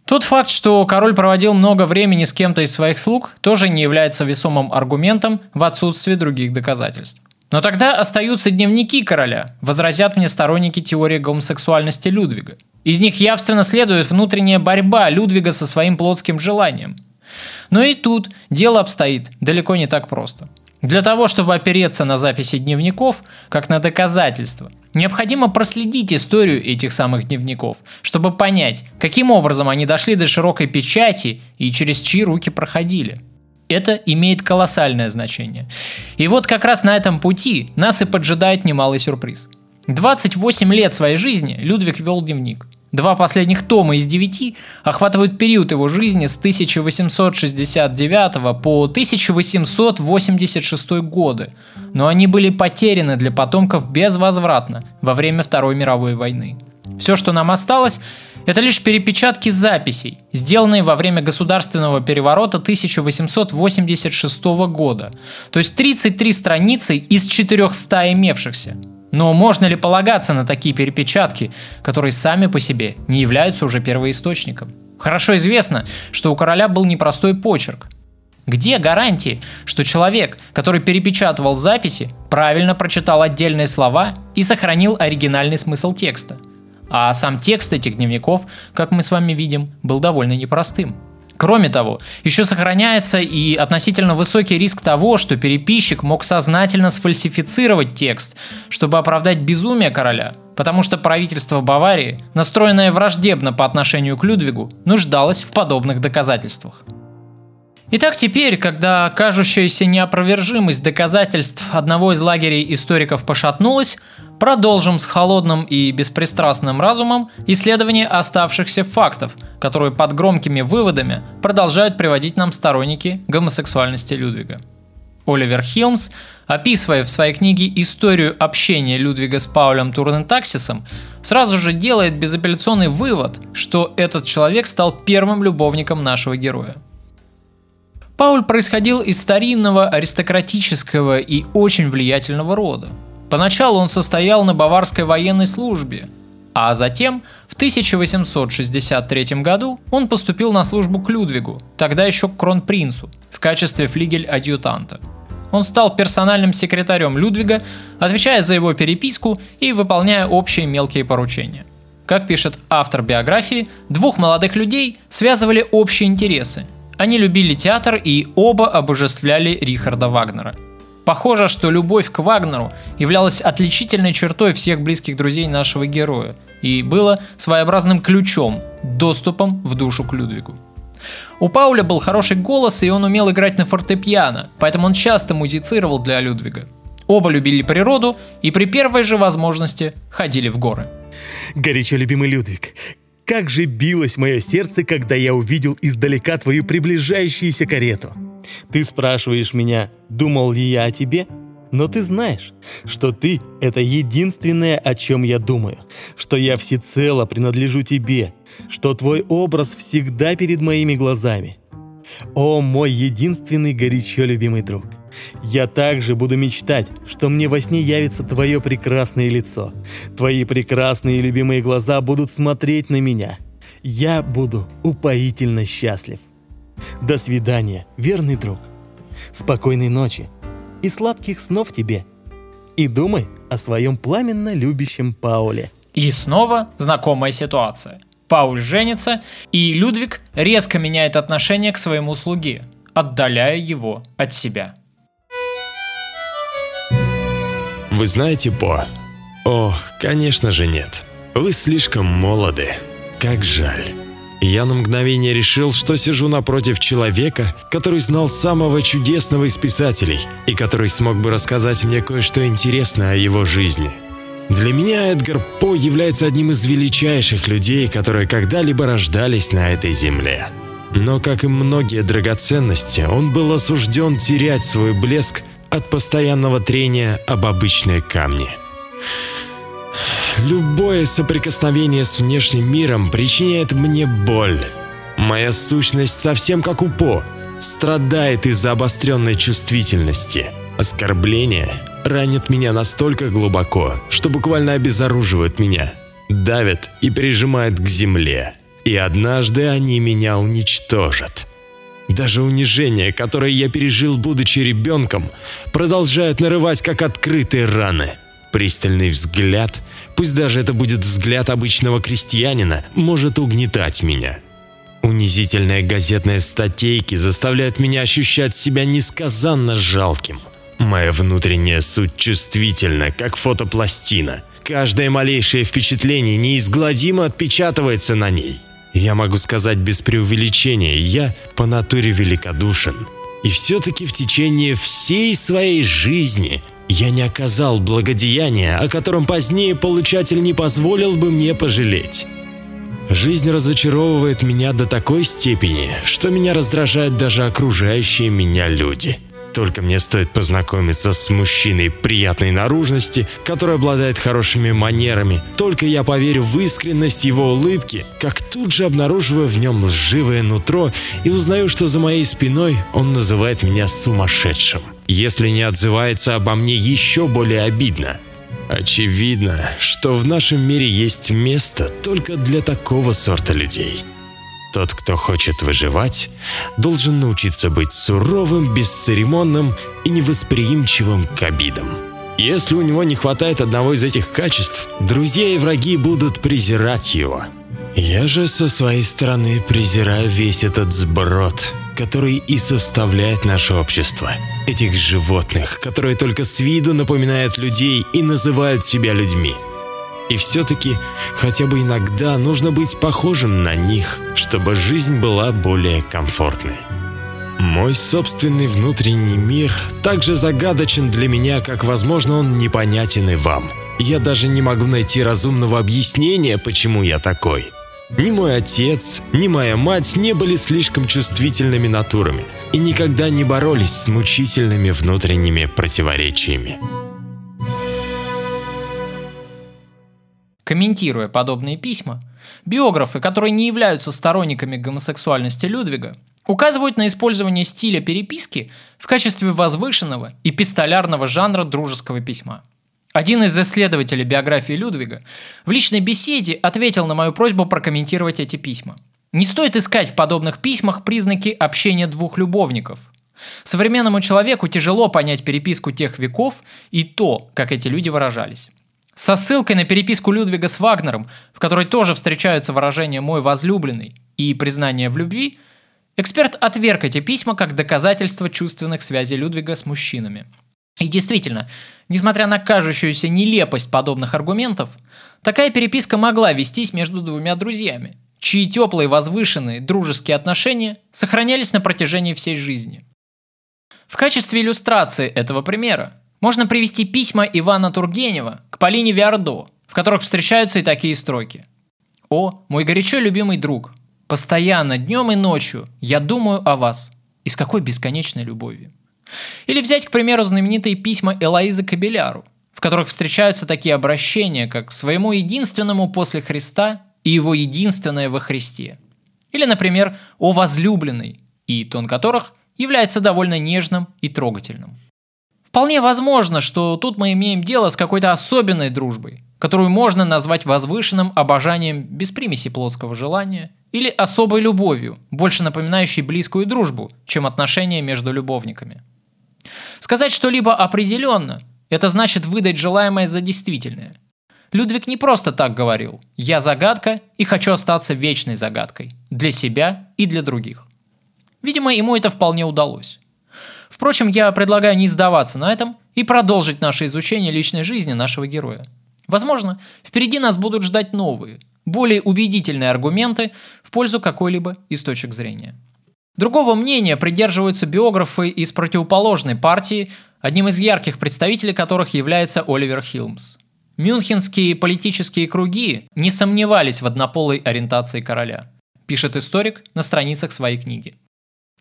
Тот факт, что король проводил много времени с кем-то из своих слуг, тоже не является весомым аргументом в отсутствии других доказательств. Но тогда остаются дневники короля, возразят мне сторонники теории гомосексуальности Людвига. Из них явственно следует внутренняя борьба Людвига со своим плотским желанием. Но и тут дело обстоит далеко не так просто. Для того, чтобы опереться на записи дневников, как на доказательство, необходимо проследить историю этих самых дневников, чтобы понять, каким образом они дошли до широкой печати и через чьи руки проходили. Это имеет колоссальное значение. И вот как раз на этом пути нас и поджидает немалый сюрприз. 28 лет своей жизни Людвиг вел дневник. Два последних тома из девяти охватывают период его жизни с 1869 по 1886 годы, но они были потеряны для потомков безвозвратно во время Второй мировой войны. Все, что нам осталось, это лишь перепечатки записей, сделанные во время государственного переворота 1886 года, то есть 33 страницы из 400 имевшихся. Но можно ли полагаться на такие перепечатки, которые сами по себе не являются уже первоисточником? Хорошо известно, что у короля был непростой почерк. Где гарантии, что человек, который перепечатывал записи, правильно прочитал отдельные слова и сохранил оригинальный смысл текста? А сам текст этих дневников, как мы с вами видим, был довольно непростым. Кроме того, еще сохраняется и относительно высокий риск того, что переписчик мог сознательно сфальсифицировать текст, чтобы оправдать безумие короля, потому что правительство Баварии, настроенное враждебно по отношению к Людвигу, нуждалось в подобных доказательствах. Итак, теперь, когда кажущаяся неопровержимость доказательств одного из лагерей историков пошатнулась, продолжим с холодным и беспристрастным разумом исследование оставшихся фактов, которые под громкими выводами продолжают приводить нам сторонники гомосексуальности Людвига. Оливер Хилмс, описывая в своей книге историю общения Людвига с Паулем Турнентаксисом, сразу же делает безапелляционный вывод, что этот человек стал первым любовником нашего героя. Пауль происходил из старинного аристократического и очень влиятельного рода. Поначалу он состоял на баварской военной службе, а затем в 1863 году он поступил на службу к Людвигу, тогда еще к кронпринцу, в качестве флигель-адъютанта. Он стал персональным секретарем Людвига, отвечая за его переписку и выполняя общие мелкие поручения. Как пишет автор биографии, двух молодых людей связывали общие интересы – они любили театр и оба обожествляли Рихарда Вагнера. Похоже, что любовь к Вагнеру являлась отличительной чертой всех близких друзей нашего героя и было своеобразным ключом, доступом в душу к Людвигу. У Пауля был хороший голос, и он умел играть на фортепиано, поэтому он часто музицировал для Людвига. Оба любили природу и при первой же возможности ходили в горы. Горячо любимый Людвиг, как же билось мое сердце, когда я увидел издалека твою приближающуюся карету. Ты спрашиваешь меня, думал ли я о тебе? Но ты знаешь, что ты — это единственное, о чем я думаю, что я всецело принадлежу тебе, что твой образ всегда перед моими глазами. О, мой единственный горячо любимый друг! Я также буду мечтать, что мне во сне явится твое прекрасное лицо. Твои прекрасные любимые глаза будут смотреть на меня. Я буду упоительно счастлив. До свидания, верный друг. Спокойной ночи и сладких снов тебе. И думай о своем пламенно любящем Пауле. И снова знакомая ситуация. Пауль женится, и Людвиг резко меняет отношение к своему слуге, отдаляя его от себя. Вы знаете По? О, конечно же нет. Вы слишком молоды. Как жаль. Я на мгновение решил, что сижу напротив человека, который знал самого чудесного из писателей и который смог бы рассказать мне кое-что интересное о его жизни. Для меня Эдгар По является одним из величайших людей, которые когда-либо рождались на этой земле. Но, как и многие драгоценности, он был осужден терять свой блеск от постоянного трения об обычные камни. любое соприкосновение с внешним миром причиняет мне боль. Моя сущность совсем как у По, страдает из-за обостренной чувствительности. Оскорбление ранит меня настолько глубоко, что буквально обезоруживает меня, давит и прижимает к земле. И однажды они меня уничтожат. Даже унижение, которое я пережил, будучи ребенком, продолжает нарывать как открытые раны. Пристальный взгляд, пусть даже это будет взгляд обычного крестьянина, может угнетать меня. Унизительные газетные статейки заставляют меня ощущать себя несказанно жалким. Моя внутренняя суть чувствительна, как фотопластина. Каждое малейшее впечатление неизгладимо отпечатывается на ней. Я могу сказать без преувеличения, я по натуре великодушен. И все-таки в течение всей своей жизни я не оказал благодеяния, о котором позднее получатель не позволил бы мне пожалеть. Жизнь разочаровывает меня до такой степени, что меня раздражают даже окружающие меня люди – только мне стоит познакомиться с мужчиной приятной наружности, который обладает хорошими манерами, только я поверю в искренность его улыбки, как тут же обнаруживаю в нем лживое нутро и узнаю, что за моей спиной он называет меня сумасшедшим. Если не отзывается обо мне еще более обидно. Очевидно, что в нашем мире есть место только для такого сорта людей. Тот, кто хочет выживать, должен научиться быть суровым, бесцеремонным и невосприимчивым к обидам. Если у него не хватает одного из этих качеств, друзья и враги будут презирать его. Я же со своей стороны презираю весь этот сброд, который и составляет наше общество. Этих животных, которые только с виду напоминают людей и называют себя людьми – и все-таки хотя бы иногда нужно быть похожим на них, чтобы жизнь была более комфортной. Мой собственный внутренний мир так же загадочен для меня, как, возможно, он непонятен и вам. Я даже не могу найти разумного объяснения, почему я такой. Ни мой отец, ни моя мать не были слишком чувствительными натурами и никогда не боролись с мучительными внутренними противоречиями. Комментируя подобные письма, биографы, которые не являются сторонниками гомосексуальности Людвига, указывают на использование стиля переписки в качестве возвышенного и пистолярного жанра дружеского письма. Один из исследователей биографии Людвига в личной беседе ответил на мою просьбу прокомментировать эти письма. Не стоит искать в подобных письмах признаки общения двух любовников. Современному человеку тяжело понять переписку тех веков и то, как эти люди выражались. Со ссылкой на переписку Людвига с Вагнером, в которой тоже встречаются выражения «мой возлюбленный» и признание в любви, эксперт отверг эти письма как доказательство чувственных связей Людвига с мужчинами. И действительно, несмотря на кажущуюся нелепость подобных аргументов, такая переписка могла вестись между двумя друзьями, чьи теплые, возвышенные, дружеские отношения сохранялись на протяжении всей жизни. В качестве иллюстрации этого примера можно привести письма Ивана Тургенева к Полине Виардо, в которых встречаются и такие строки. «О, мой горячо любимый друг, постоянно, днем и ночью, я думаю о вас. И с какой бесконечной любовью». Или взять, к примеру, знаменитые письма Элоизы Кабеляру, в которых встречаются такие обращения, как «своему единственному после Христа» и «его единственное во Христе». Или, например, «о возлюбленной», и тон которых является довольно нежным и трогательным. Вполне возможно, что тут мы имеем дело с какой-то особенной дружбой, которую можно назвать возвышенным обожанием без примеси плотского желания или особой любовью, больше напоминающей близкую дружбу, чем отношения между любовниками. Сказать что-либо определенно – это значит выдать желаемое за действительное. Людвиг не просто так говорил «я загадка и хочу остаться вечной загадкой» для себя и для других. Видимо, ему это вполне удалось. Впрочем, я предлагаю не сдаваться на этом и продолжить наше изучение личной жизни нашего героя. Возможно, впереди нас будут ждать новые, более убедительные аргументы в пользу какой-либо из точек зрения. Другого мнения придерживаются биографы из противоположной партии, одним из ярких представителей которых является Оливер Хилмс. Мюнхенские политические круги не сомневались в однополой ориентации короля, пишет историк на страницах своей книги.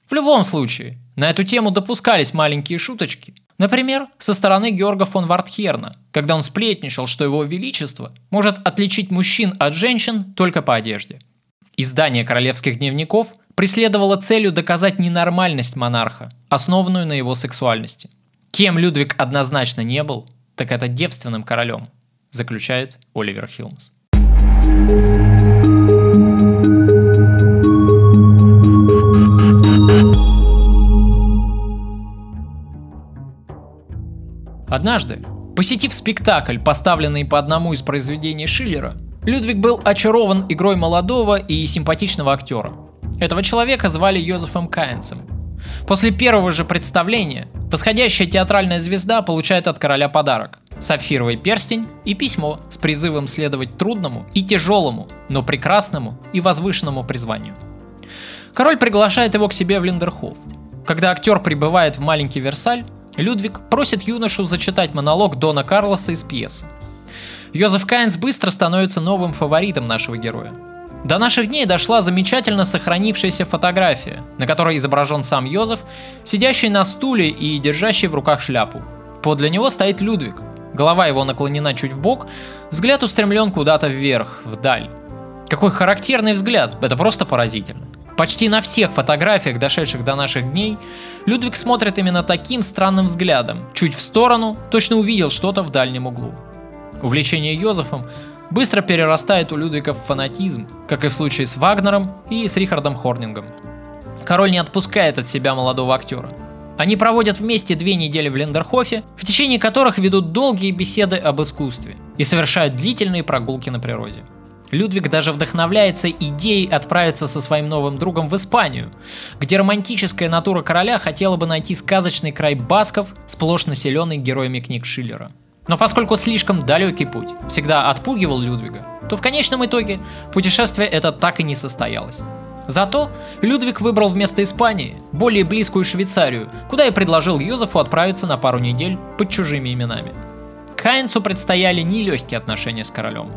В любом случае, на эту тему допускались маленькие шуточки, Например, со стороны Георга фон Вартхерна, когда он сплетничал, что его величество может отличить мужчин от женщин только по одежде. Издание королевских дневников преследовало целью доказать ненормальность монарха, основанную на его сексуальности. Кем Людвиг однозначно не был, так это девственным королем, заключает Оливер Хилмс. Однажды, посетив спектакль, поставленный по одному из произведений Шиллера, Людвиг был очарован игрой молодого и симпатичного актера. Этого человека звали Йозефом Кайнцем. После первого же представления восходящая театральная звезда получает от короля подарок – сапфировый перстень и письмо с призывом следовать трудному и тяжелому, но прекрасному и возвышенному призванию. Король приглашает его к себе в Линдерхоф. Когда актер прибывает в маленький Версаль, Людвиг просит юношу зачитать монолог Дона Карлоса из пьесы. Йозеф Кайнс быстро становится новым фаворитом нашего героя. До наших дней дошла замечательно сохранившаяся фотография, на которой изображен сам Йозеф, сидящий на стуле и держащий в руках шляпу. Подле него стоит Людвиг. Голова его наклонена чуть в бок, взгляд устремлен куда-то вверх, вдаль. Какой характерный взгляд, это просто поразительно. Почти на всех фотографиях, дошедших до наших дней, Людвиг смотрит именно таким странным взглядом, чуть в сторону, точно увидел что-то в дальнем углу. Увлечение Йозефом быстро перерастает у Людвига в фанатизм, как и в случае с Вагнером и с Рихардом Хорнингом. Король не отпускает от себя молодого актера. Они проводят вместе две недели в Лендерхофе, в течение которых ведут долгие беседы об искусстве и совершают длительные прогулки на природе. Людвиг даже вдохновляется идеей отправиться со своим новым другом в Испанию, где романтическая натура короля хотела бы найти сказочный край басков, сплошь населенный героями книг Шиллера. Но поскольку слишком далекий путь всегда отпугивал Людвига, то в конечном итоге путешествие это так и не состоялось. Зато Людвиг выбрал вместо Испании более близкую Швейцарию, куда и предложил Юзефу отправиться на пару недель под чужими именами. Хайнцу предстояли нелегкие отношения с королем.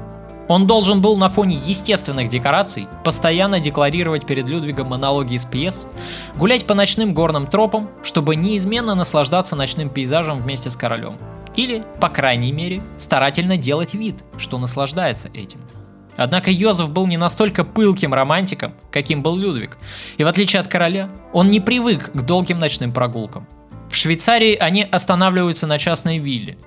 Он должен был на фоне естественных декораций постоянно декларировать перед Людвигом монологи из пьес, гулять по ночным горным тропам, чтобы неизменно наслаждаться ночным пейзажем вместе с королем. Или, по крайней мере, старательно делать вид, что наслаждается этим. Однако Йозеф был не настолько пылким романтиком, каким был Людвиг, и в отличие от короля, он не привык к долгим ночным прогулкам. В Швейцарии они останавливаются на частной вилле,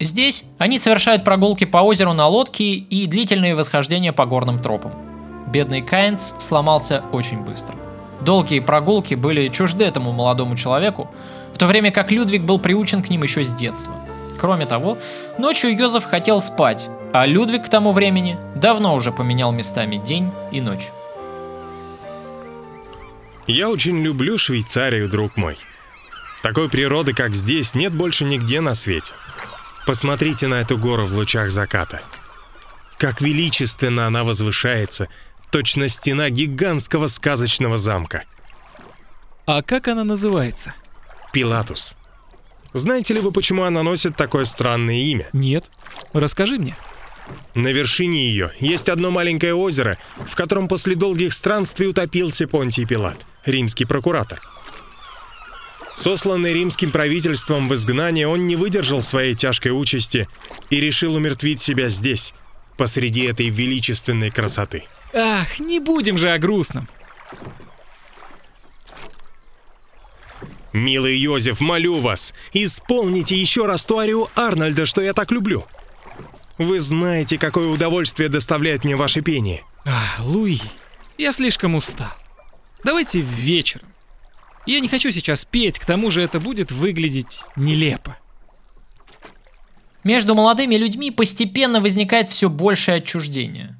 Здесь они совершают прогулки по озеру на лодке и длительные восхождения по горным тропам. Бедный Кайнс сломался очень быстро. Долгие прогулки были чужды этому молодому человеку, в то время как Людвиг был приучен к ним еще с детства. Кроме того, ночью Йозеф хотел спать, а Людвиг к тому времени давно уже поменял местами день и ночь. Я очень люблю Швейцарию, друг мой. Такой природы, как здесь, нет больше нигде на свете. Посмотрите на эту гору в лучах заката. Как величественно она возвышается, точно стена гигантского сказочного замка. А как она называется? Пилатус. Знаете ли вы, почему она носит такое странное имя? Нет. Расскажи мне. На вершине ее есть одно маленькое озеро, в котором после долгих странствий утопился Понтий Пилат, римский прокуратор. Сосланный римским правительством в изгнание, он не выдержал своей тяжкой участи и решил умертвить себя здесь, посреди этой величественной красоты. Ах, не будем же о грустном. Милый Йозеф, молю вас, исполните еще раз ту арию Арнольда, что я так люблю. Вы знаете, какое удовольствие доставляет мне ваше пение. Ах, Луи, я слишком устал. Давайте вечером. Я не хочу сейчас петь, к тому же это будет выглядеть нелепо. Между молодыми людьми постепенно возникает все большее отчуждение.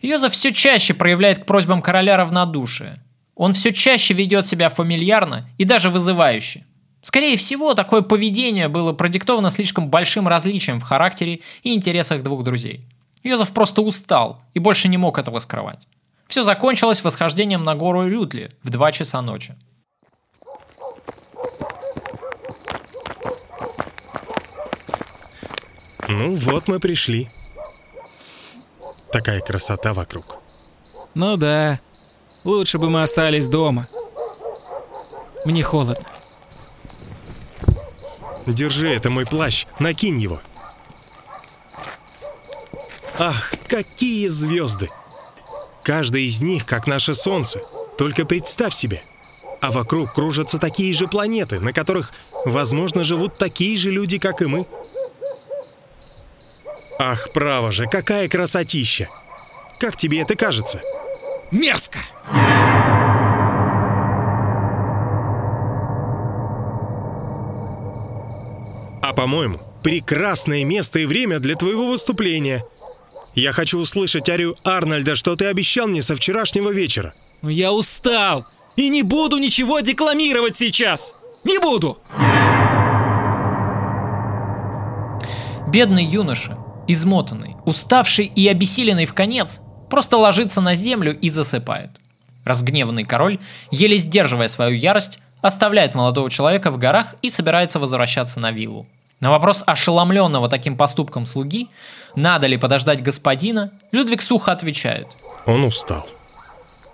Йозеф все чаще проявляет к просьбам короля равнодушие. Он все чаще ведет себя фамильярно и даже вызывающе. Скорее всего, такое поведение было продиктовано слишком большим различием в характере и интересах двух друзей. Йозеф просто устал и больше не мог этого скрывать. Все закончилось восхождением на гору Рютли в 2 часа ночи. Ну вот мы пришли. Такая красота вокруг. Ну да. Лучше бы мы остались дома. Мне холодно. Держи, это мой плащ. Накинь его. Ах, какие звезды! Каждая из них, как наше Солнце. Только представь себе. А вокруг кружатся такие же планеты, на которых, возможно, живут такие же люди, как и мы. Ах, право же, какая красотища! Как тебе это кажется? Мерзко! А по-моему, прекрасное место и время для твоего выступления. Я хочу услышать арию Арнольда, что ты обещал мне со вчерашнего вечера. Но я устал и не буду ничего декламировать сейчас. Не буду. Бедный юноша, измотанный, уставший и обессиленный в конец, просто ложится на землю и засыпает. Разгневанный король, еле сдерживая свою ярость, оставляет молодого человека в горах и собирается возвращаться на виллу. На вопрос ошеломленного таким поступком слуги, надо ли подождать господина, Людвиг сухо отвечает. Он устал.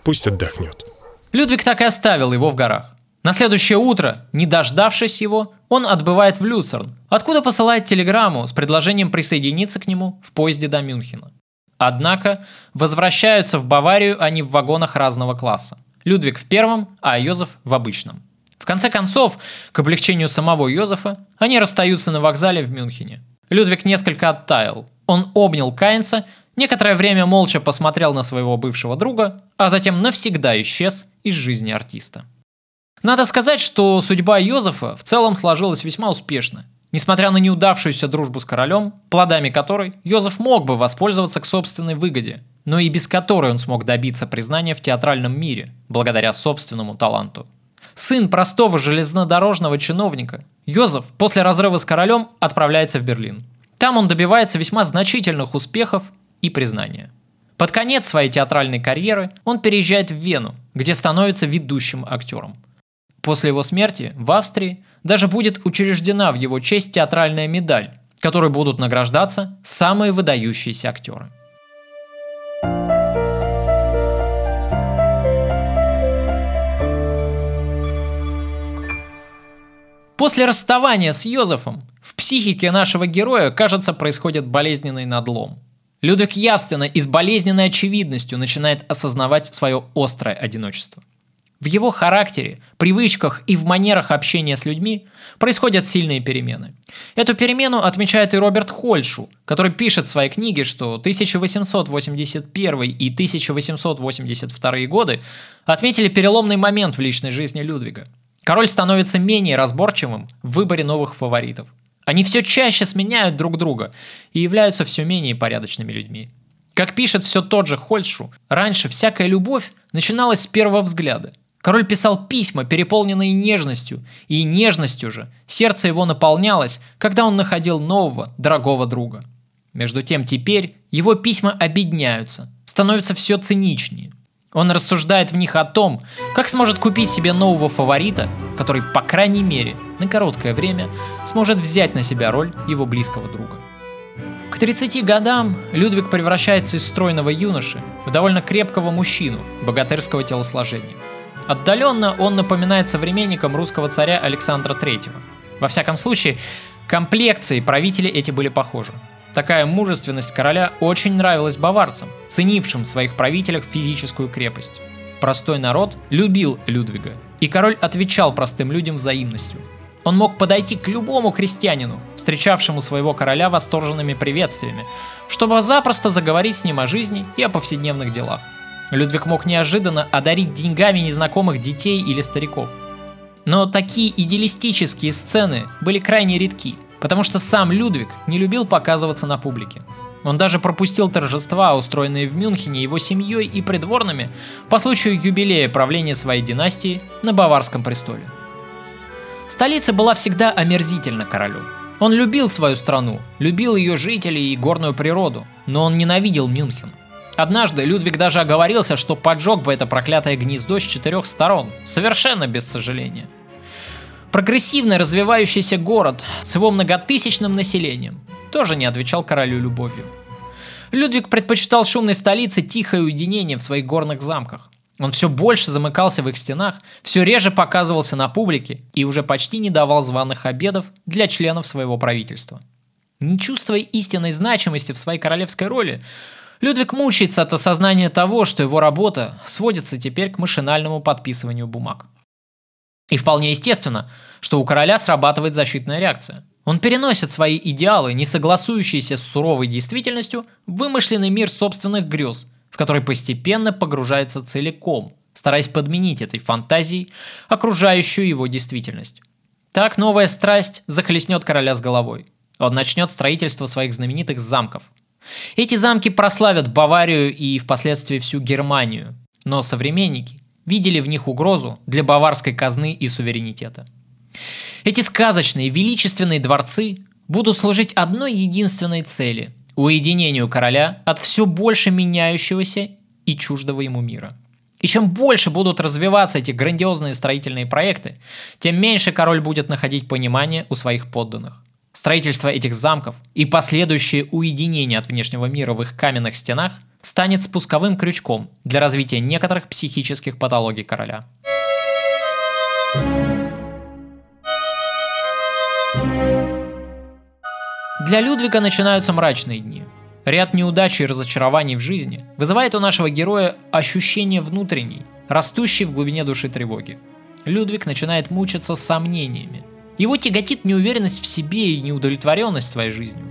Пусть отдохнет. Людвиг так и оставил его в горах. На следующее утро, не дождавшись его, он отбывает в Люцерн, откуда посылает телеграмму с предложением присоединиться к нему в поезде до Мюнхена. Однако возвращаются в Баварию они в вагонах разного класса. Людвиг в первом, а Йозеф в обычном. В конце концов, к облегчению самого Йозефа, они расстаются на вокзале в Мюнхене. Людвиг несколько оттаял. Он обнял Кайнца, некоторое время молча посмотрел на своего бывшего друга, а затем навсегда исчез из жизни артиста. Надо сказать, что судьба Йозефа в целом сложилась весьма успешно. Несмотря на неудавшуюся дружбу с королем, плодами которой Йозеф мог бы воспользоваться к собственной выгоде, но и без которой он смог добиться признания в театральном мире, благодаря собственному таланту. Сын простого железнодорожного чиновника, Йозеф после разрыва с королем отправляется в Берлин. Там он добивается весьма значительных успехов и признания. Под конец своей театральной карьеры он переезжает в Вену, где становится ведущим актером. После его смерти в Австрии даже будет учреждена в его честь театральная медаль, которой будут награждаться самые выдающиеся актеры. После расставания с Йозефом в психике нашего героя, кажется, происходит болезненный надлом. Людвиг явственно и с болезненной очевидностью начинает осознавать свое острое одиночество. В его характере, привычках и в манерах общения с людьми происходят сильные перемены. Эту перемену отмечает и Роберт Хольшу, который пишет в своей книге, что 1881 и 1882 годы отметили переломный момент в личной жизни Людвига – Король становится менее разборчивым в выборе новых фаворитов. Они все чаще сменяют друг друга и являются все менее порядочными людьми. Как пишет все тот же Хольшу, раньше всякая любовь начиналась с первого взгляда. Король писал письма, переполненные нежностью, и нежностью же сердце его наполнялось, когда он находил нового, дорогого друга. Между тем теперь его письма обедняются, становятся все циничнее. Он рассуждает в них о том, как сможет купить себе нового фаворита, который, по крайней мере, на короткое время сможет взять на себя роль его близкого друга. К 30 годам Людвиг превращается из стройного юноши в довольно крепкого мужчину богатырского телосложения. Отдаленно он напоминает современникам русского царя Александра III. Во всяком случае, комплекции правители эти были похожи. Такая мужественность короля очень нравилась баварцам, ценившим в своих правителях физическую крепость. Простой народ любил Людвига, и король отвечал простым людям взаимностью. Он мог подойти к любому крестьянину, встречавшему своего короля восторженными приветствиями, чтобы запросто заговорить с ним о жизни и о повседневных делах. Людвиг мог неожиданно одарить деньгами незнакомых детей или стариков. Но такие идеалистические сцены были крайне редки – потому что сам Людвиг не любил показываться на публике. Он даже пропустил торжества, устроенные в Мюнхене его семьей и придворными по случаю юбилея правления своей династии на Баварском престоле. Столица была всегда омерзительна королю. Он любил свою страну, любил ее жителей и горную природу, но он ненавидел Мюнхен. Однажды Людвиг даже оговорился, что поджег бы это проклятое гнездо с четырех сторон, совершенно без сожаления. Прогрессивный развивающийся город с его многотысячным населением тоже не отвечал королю любовью. Людвиг предпочитал шумной столице тихое уединение в своих горных замках. Он все больше замыкался в их стенах, все реже показывался на публике и уже почти не давал званых обедов для членов своего правительства. Не чувствуя истинной значимости в своей королевской роли, Людвиг мучается от осознания того, что его работа сводится теперь к машинальному подписыванию бумаг. И вполне естественно, что у короля срабатывает защитная реакция. Он переносит свои идеалы, не согласующиеся с суровой действительностью, в вымышленный мир собственных грез, в который постепенно погружается целиком, стараясь подменить этой фантазией окружающую его действительность. Так новая страсть захлестнет короля с головой. Он начнет строительство своих знаменитых замков. Эти замки прославят Баварию и впоследствии всю Германию, но современники видели в них угрозу для баварской казны и суверенитета. Эти сказочные, величественные дворцы будут служить одной единственной цели – уединению короля от все больше меняющегося и чуждого ему мира. И чем больше будут развиваться эти грандиозные строительные проекты, тем меньше король будет находить понимание у своих подданных. Строительство этих замков и последующее уединение от внешнего мира в их каменных стенах станет спусковым крючком для развития некоторых психических патологий короля. Для Людвига начинаются мрачные дни. Ряд неудач и разочарований в жизни вызывает у нашего героя ощущение внутренней, растущей в глубине души тревоги. Людвиг начинает мучиться сомнениями. Его тяготит неуверенность в себе и неудовлетворенность своей жизнью.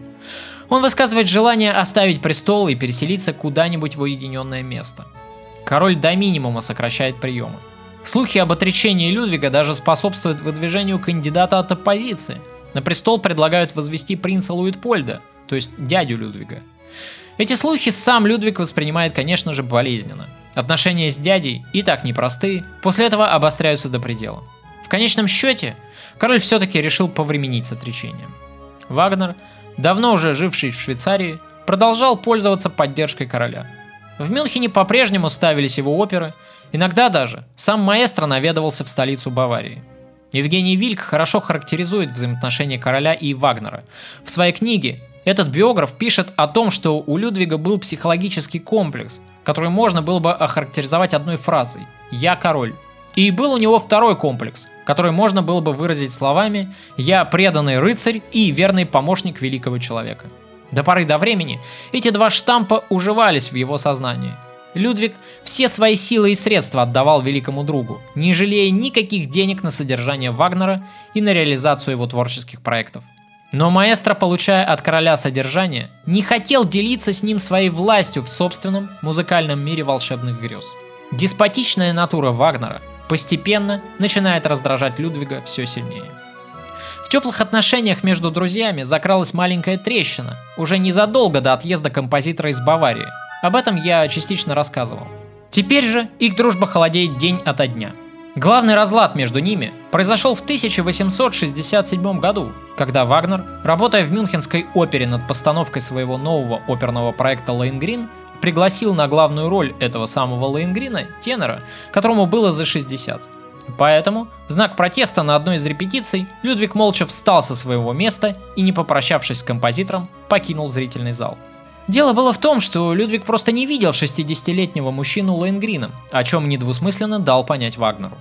Он высказывает желание оставить престол и переселиться куда-нибудь в уединенное место. Король до минимума сокращает приемы. Слухи об отречении Людвига даже способствуют выдвижению кандидата от оппозиции. На престол предлагают возвести принца Луитпольда, то есть дядю Людвига. Эти слухи сам Людвиг воспринимает, конечно же, болезненно. Отношения с дядей и так непростые, после этого обостряются до предела. В конечном счете, король все-таки решил повременить с отречением. Вагнер давно уже живший в Швейцарии, продолжал пользоваться поддержкой короля. В Мюнхене по-прежнему ставились его оперы, иногда даже сам маэстро наведывался в столицу Баварии. Евгений Вильк хорошо характеризует взаимоотношения короля и Вагнера. В своей книге этот биограф пишет о том, что у Людвига был психологический комплекс, который можно было бы охарактеризовать одной фразой «Я король». И был у него второй комплекс, который можно было бы выразить словами «Я преданный рыцарь и верный помощник великого человека». До поры до времени эти два штампа уживались в его сознании. Людвиг все свои силы и средства отдавал великому другу, не жалея никаких денег на содержание Вагнера и на реализацию его творческих проектов. Но маэстро, получая от короля содержание, не хотел делиться с ним своей властью в собственном музыкальном мире волшебных грез. Деспотичная натура Вагнера – постепенно начинает раздражать Людвига все сильнее. В теплых отношениях между друзьями закралась маленькая трещина, уже незадолго до отъезда композитора из Баварии. Об этом я частично рассказывал. Теперь же их дружба холодеет день ото дня. Главный разлад между ними произошел в 1867 году, когда Вагнер, работая в Мюнхенской опере над постановкой своего нового оперного проекта «Лейнгрин», пригласил на главную роль этого самого Лейнгрина тенора, которому было за 60. Поэтому, в знак протеста на одной из репетиций, Людвиг молча встал со своего места и, не попрощавшись с композитором, покинул зрительный зал. Дело было в том, что Людвиг просто не видел 60-летнего мужчину Лейнгрином, о чем недвусмысленно дал понять Вагнеру.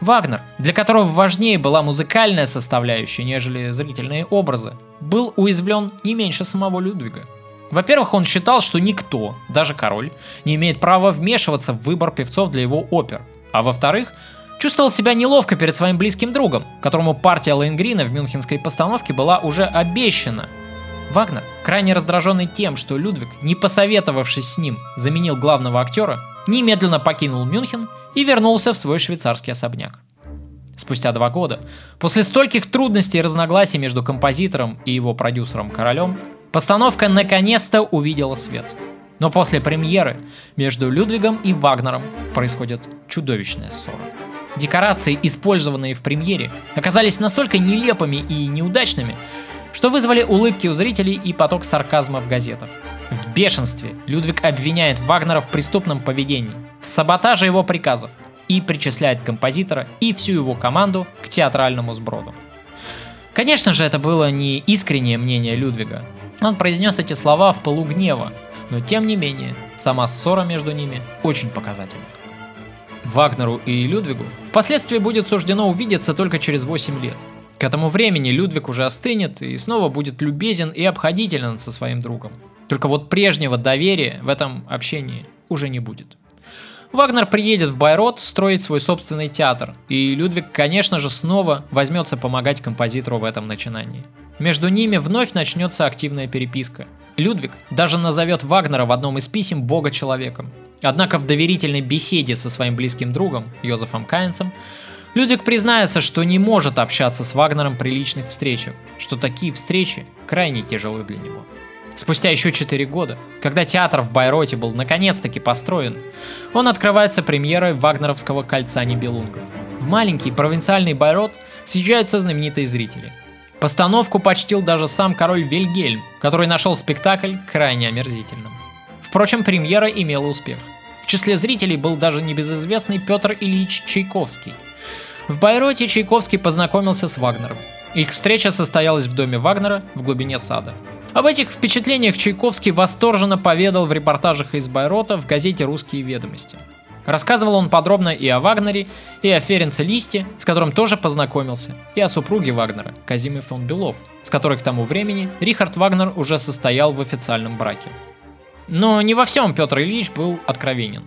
Вагнер, для которого важнее была музыкальная составляющая, нежели зрительные образы, был уязвлен не меньше самого Людвига – во-первых, он считал, что никто, даже король, не имеет права вмешиваться в выбор певцов для его опер. А во-вторых, чувствовал себя неловко перед своим близким другом, которому партия Лейнгрина в мюнхенской постановке была уже обещана. Вагнер, крайне раздраженный тем, что Людвиг, не посоветовавшись с ним, заменил главного актера, немедленно покинул Мюнхен и вернулся в свой швейцарский особняк. Спустя два года, после стольких трудностей и разногласий между композитором и его продюсером Королем, Постановка наконец-то увидела свет. Но после премьеры между Людвигом и Вагнером происходит чудовищная ссора. Декорации, использованные в премьере, оказались настолько нелепыми и неудачными, что вызвали улыбки у зрителей и поток сарказма в газетах. В бешенстве Людвиг обвиняет Вагнера в преступном поведении, в саботаже его приказов и причисляет композитора и всю его команду к театральному сброду. Конечно же, это было не искреннее мнение Людвига. Он произнес эти слова в полугнева, но тем не менее, сама ссора между ними очень показательна. Вагнеру и Людвигу впоследствии будет суждено увидеться только через 8 лет. К этому времени Людвиг уже остынет и снова будет любезен и обходителен со своим другом. Только вот прежнего доверия в этом общении уже не будет. Вагнер приедет в Байрот строить свой собственный театр, и Людвиг, конечно же, снова возьмется помогать композитору в этом начинании. Между ними вновь начнется активная переписка. Людвиг даже назовет Вагнера в одном из писем бога-человеком. Однако в доверительной беседе со своим близким другом, Йозефом Кайнцем, Людвиг признается, что не может общаться с Вагнером при личных встречах, что такие встречи крайне тяжелы для него. Спустя еще 4 года, когда театр в Байроте был наконец-таки построен, он открывается премьерой Вагнеровского «Кольца Нибелунгов». В маленький провинциальный Байрот съезжаются знаменитые зрители. Постановку почтил даже сам король Вильгельм, который нашел спектакль крайне омерзительным. Впрочем, премьера имела успех. В числе зрителей был даже небезызвестный Петр Ильич Чайковский. В Байроте Чайковский познакомился с Вагнером. Их встреча состоялась в доме Вагнера в глубине сада. Об этих впечатлениях Чайковский восторженно поведал в репортажах из Байрота в газете «Русские ведомости». Рассказывал он подробно и о Вагнере, и о Ференце Листе, с которым тоже познакомился, и о супруге Вагнера, Казиме фон Белов, с которой к тому времени Рихард Вагнер уже состоял в официальном браке. Но не во всем Петр Ильич был откровенен.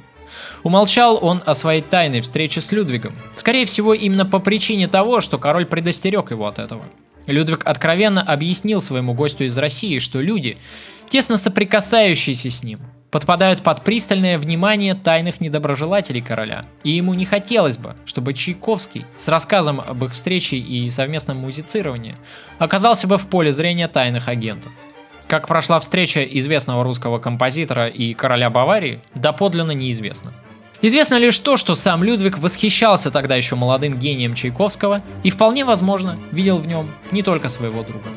Умолчал он о своей тайной встрече с Людвигом. Скорее всего, именно по причине того, что король предостерег его от этого – Людвиг откровенно объяснил своему гостю из России, что люди, тесно соприкасающиеся с ним, подпадают под пристальное внимание тайных недоброжелателей короля, и ему не хотелось бы, чтобы Чайковский с рассказом об их встрече и совместном музицировании оказался бы в поле зрения тайных агентов. Как прошла встреча известного русского композитора и короля Баварии, доподлинно неизвестно. Известно лишь то, что сам Людвиг восхищался тогда еще молодым гением Чайковского и вполне возможно видел в нем не только своего друга.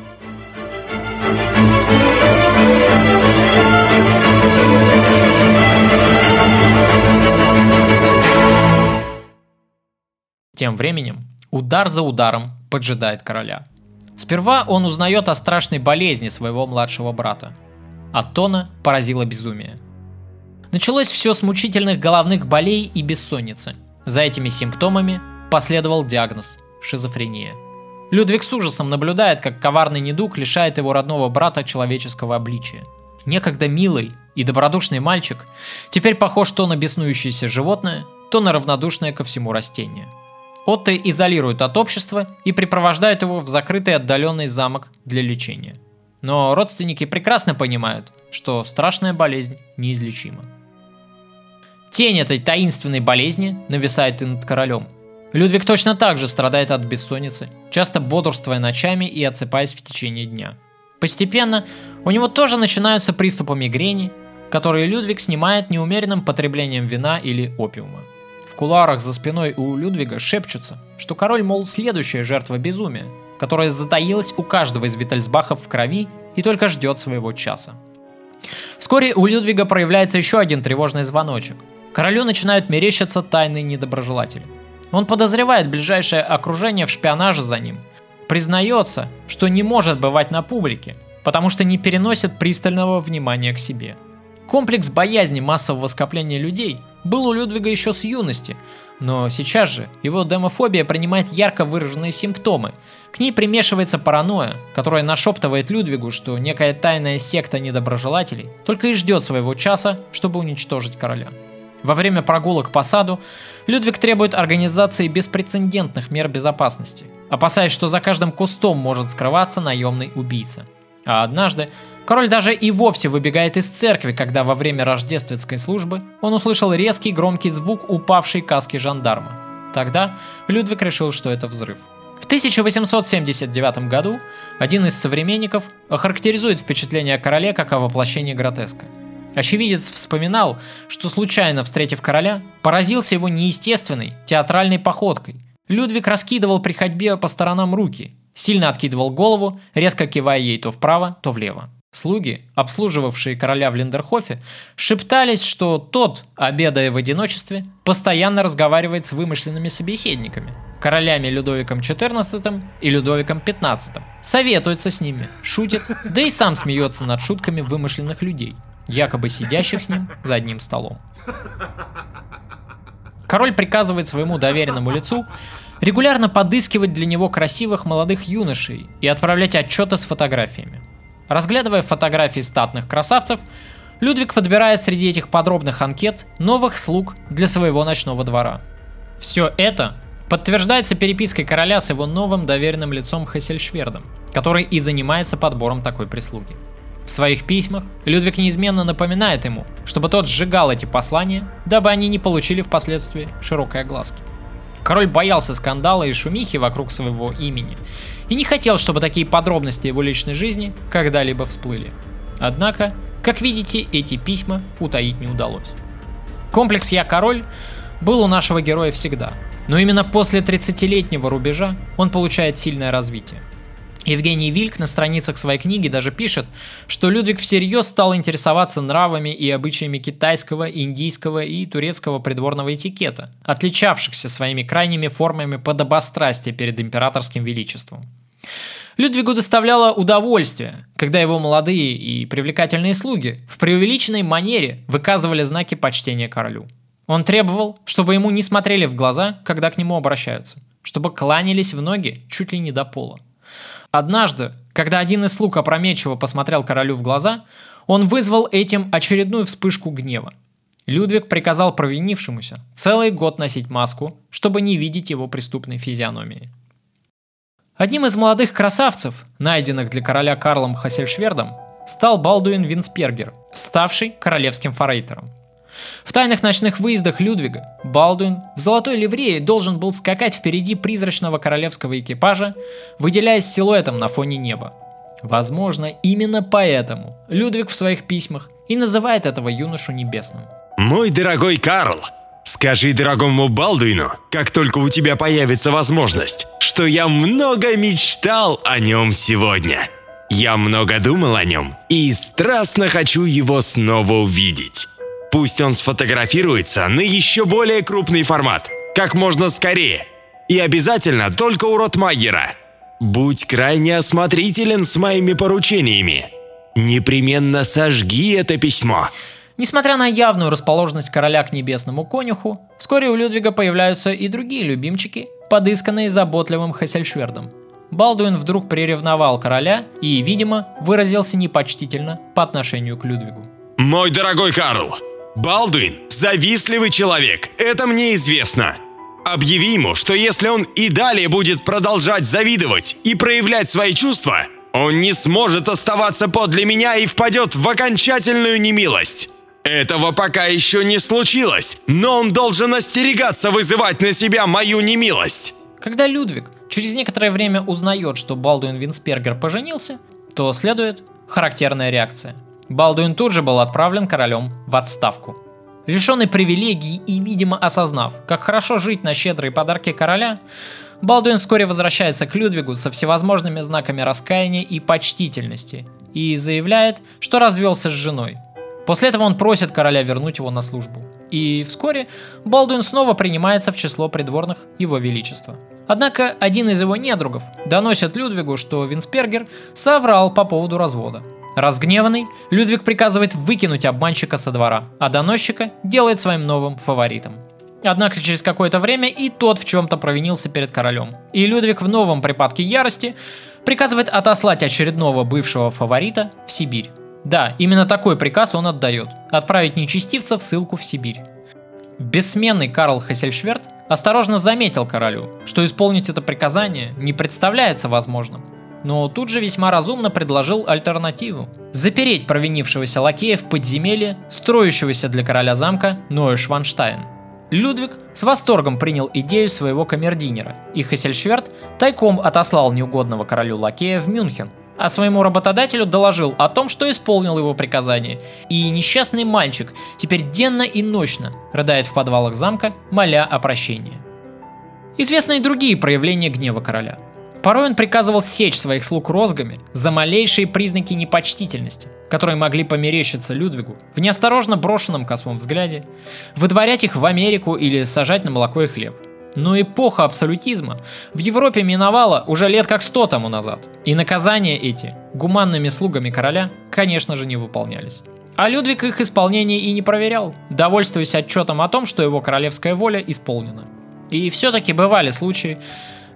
Тем временем удар за ударом поджидает короля. Сперва он узнает о страшной болезни своего младшего брата. Аттона поразило безумие – Началось все с мучительных головных болей и бессонницы. За этими симптомами последовал диагноз – шизофрения. Людвиг с ужасом наблюдает, как коварный недуг лишает его родного брата человеческого обличия. Некогда милый и добродушный мальчик теперь похож то на беснующееся животное, то на равнодушное ко всему растение. Отто изолирует от общества и припровождает его в закрытый отдаленный замок для лечения. Но родственники прекрасно понимают, что страшная болезнь неизлечима. Тень этой таинственной болезни нависает и над королем. Людвиг точно так же страдает от бессонницы, часто бодрствуя ночами и отсыпаясь в течение дня. Постепенно у него тоже начинаются приступы мигрени, которые Людвиг снимает неумеренным потреблением вина или опиума. В кулуарах за спиной у Людвига шепчутся, что король, мол, следующая жертва безумия, которая затаилась у каждого из Виттельсбахов в крови и только ждет своего часа. Вскоре у Людвига проявляется еще один тревожный звоночек – Королю начинают мерещиться тайные недоброжелатели. Он подозревает ближайшее окружение в шпионаже за ним. Признается, что не может бывать на публике, потому что не переносит пристального внимания к себе. Комплекс боязни массового скопления людей был у Людвига еще с юности, но сейчас же его демофобия принимает ярко выраженные симптомы. К ней примешивается паранойя, которая нашептывает Людвигу, что некая тайная секта недоброжелателей только и ждет своего часа, чтобы уничтожить короля. Во время прогулок по саду Людвиг требует организации беспрецедентных мер безопасности, опасаясь, что за каждым кустом может скрываться наемный убийца. А однажды король даже и вовсе выбегает из церкви, когда во время рождественской службы он услышал резкий громкий звук упавшей каски жандарма. Тогда Людвиг решил, что это взрыв. В 1879 году один из современников охарактеризует впечатление о короле как о воплощении гротеска – Очевидец вспоминал, что случайно встретив короля, поразился его неестественной театральной походкой. Людвиг раскидывал при ходьбе по сторонам руки, сильно откидывал голову, резко кивая ей то вправо, то влево. Слуги, обслуживавшие короля в Линдерхофе, шептались, что тот, обедая в одиночестве, постоянно разговаривает с вымышленными собеседниками, королями Людовиком XIV и Людовиком XV, советуется с ними, шутит, да и сам смеется над шутками вымышленных людей – якобы сидящих с ним за одним столом. Король приказывает своему доверенному лицу регулярно подыскивать для него красивых молодых юношей и отправлять отчеты с фотографиями. Разглядывая фотографии статных красавцев, Людвиг подбирает среди этих подробных анкет новых слуг для своего ночного двора. Все это подтверждается перепиской короля с его новым доверенным лицом Хессельшвердом, который и занимается подбором такой прислуги. В своих письмах Людвиг неизменно напоминает ему, чтобы тот сжигал эти послания, дабы они не получили впоследствии широкой огласки. Король боялся скандала и шумихи вокруг своего имени и не хотел, чтобы такие подробности его личной жизни когда-либо всплыли. Однако, как видите, эти письма утаить не удалось. Комплекс «Я король» был у нашего героя всегда, но именно после 30-летнего рубежа он получает сильное развитие. Евгений Вильк на страницах своей книги даже пишет, что Людвиг всерьез стал интересоваться нравами и обычаями китайского, индийского и турецкого придворного этикета, отличавшихся своими крайними формами подобострастия перед императорским величеством. Людвигу доставляло удовольствие, когда его молодые и привлекательные слуги в преувеличенной манере выказывали знаки почтения королю. Он требовал, чтобы ему не смотрели в глаза, когда к нему обращаются, чтобы кланялись в ноги чуть ли не до пола. Однажды, когда один из слуг опрометчиво посмотрел королю в глаза, он вызвал этим очередную вспышку гнева. Людвиг приказал провинившемуся целый год носить маску, чтобы не видеть его преступной физиономии. Одним из молодых красавцев, найденных для короля Карлом Хассельшвердом, стал Балдуин Винспергер, ставший королевским форейтером – в тайных ночных выездах Людвига Балдуин в золотой ливрее должен был скакать впереди призрачного королевского экипажа, выделяясь силуэтом на фоне неба. Возможно, именно поэтому Людвиг в своих письмах и называет этого юношу небесным. Мой дорогой Карл, скажи дорогому Балдуину, как только у тебя появится возможность, что я много мечтал о нем сегодня. Я много думал о нем и страстно хочу его снова увидеть. Пусть он сфотографируется на еще более крупный формат, как можно скорее. И обязательно только у Ротмагера. Будь крайне осмотрителен с моими поручениями. Непременно сожги это письмо. Несмотря на явную расположенность короля к небесному конюху, вскоре у Людвига появляются и другие любимчики, подысканные заботливым Хессельшвердом. Балдуин вдруг приревновал короля и, видимо, выразился непочтительно по отношению к Людвигу. «Мой дорогой Карл, Балдуин – завистливый человек, это мне известно. Объяви ему, что если он и далее будет продолжать завидовать и проявлять свои чувства, он не сможет оставаться подле меня и впадет в окончательную немилость. Этого пока еще не случилось, но он должен остерегаться вызывать на себя мою немилость. Когда Людвиг через некоторое время узнает, что Балдуин Винспергер поженился, то следует характерная реакция – Балдуин тут же был отправлен королем в отставку. Лишенный привилегий и, видимо, осознав, как хорошо жить на щедрые подарки короля, Балдуин вскоре возвращается к Людвигу со всевозможными знаками раскаяния и почтительности и заявляет, что развелся с женой. После этого он просит короля вернуть его на службу. И вскоре Балдуин снова принимается в число придворных его величества. Однако один из его недругов доносит Людвигу, что Винспергер соврал по поводу развода. Разгневанный, Людвиг приказывает выкинуть обманщика со двора, а доносчика делает своим новым фаворитом. Однако через какое-то время и тот в чем-то провинился перед королем. И Людвиг в новом припадке ярости приказывает отослать очередного бывшего фаворита в Сибирь. Да, именно такой приказ он отдает – отправить нечестивца в ссылку в Сибирь. Бессменный Карл Хессельшверт осторожно заметил королю, что исполнить это приказание не представляется возможным – но тут же весьма разумно предложил альтернативу. Запереть провинившегося лакея в подземелье, строящегося для короля замка Ноэ-Шванштайн. Людвиг с восторгом принял идею своего камердинера, и Хессельшверт тайком отослал неугодного королю лакея в Мюнхен, а своему работодателю доложил о том, что исполнил его приказание, и несчастный мальчик теперь денно и ночно рыдает в подвалах замка, моля о прощении. Известны и другие проявления гнева короля – Порой он приказывал сечь своих слуг розгами за малейшие признаки непочтительности, которые могли померещиться Людвигу в неосторожно брошенном косвом взгляде, выдворять их в Америку или сажать на молоко и хлеб. Но эпоха абсолютизма в Европе миновала уже лет как сто тому назад, и наказания эти гуманными слугами короля, конечно же, не выполнялись. А Людвиг их исполнение и не проверял, довольствуясь отчетом о том, что его королевская воля исполнена. И все-таки бывали случаи,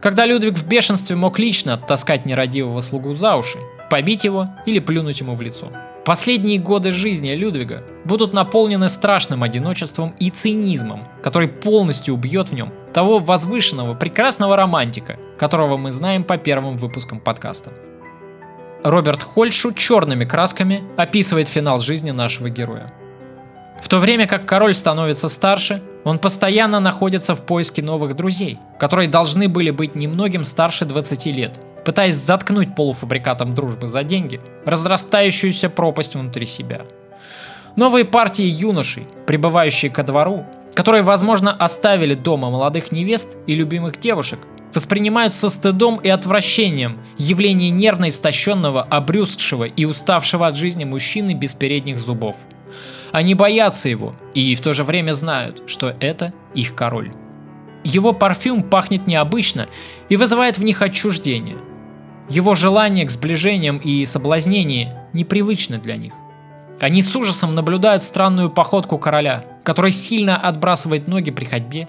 когда Людвиг в бешенстве мог лично оттаскать нерадивого слугу за уши, побить его или плюнуть ему в лицо. Последние годы жизни Людвига будут наполнены страшным одиночеством и цинизмом, который полностью убьет в нем того возвышенного, прекрасного романтика, которого мы знаем по первым выпускам подкаста. Роберт Хольшу черными красками описывает финал жизни нашего героя. В то время как король становится старше, он постоянно находится в поиске новых друзей, которые должны были быть немногим старше 20 лет, пытаясь заткнуть полуфабрикатом дружбы за деньги разрастающуюся пропасть внутри себя. Новые партии юношей, прибывающие ко двору, которые, возможно, оставили дома молодых невест и любимых девушек, воспринимают со стыдом и отвращением явление нервно истощенного, обрюзгшего и уставшего от жизни мужчины без передних зубов. Они боятся его и в то же время знают, что это их король. Его парфюм пахнет необычно и вызывает в них отчуждение – его желание к сближениям и соблазнению непривычны для них. Они с ужасом наблюдают странную походку короля, который сильно отбрасывает ноги при ходьбе,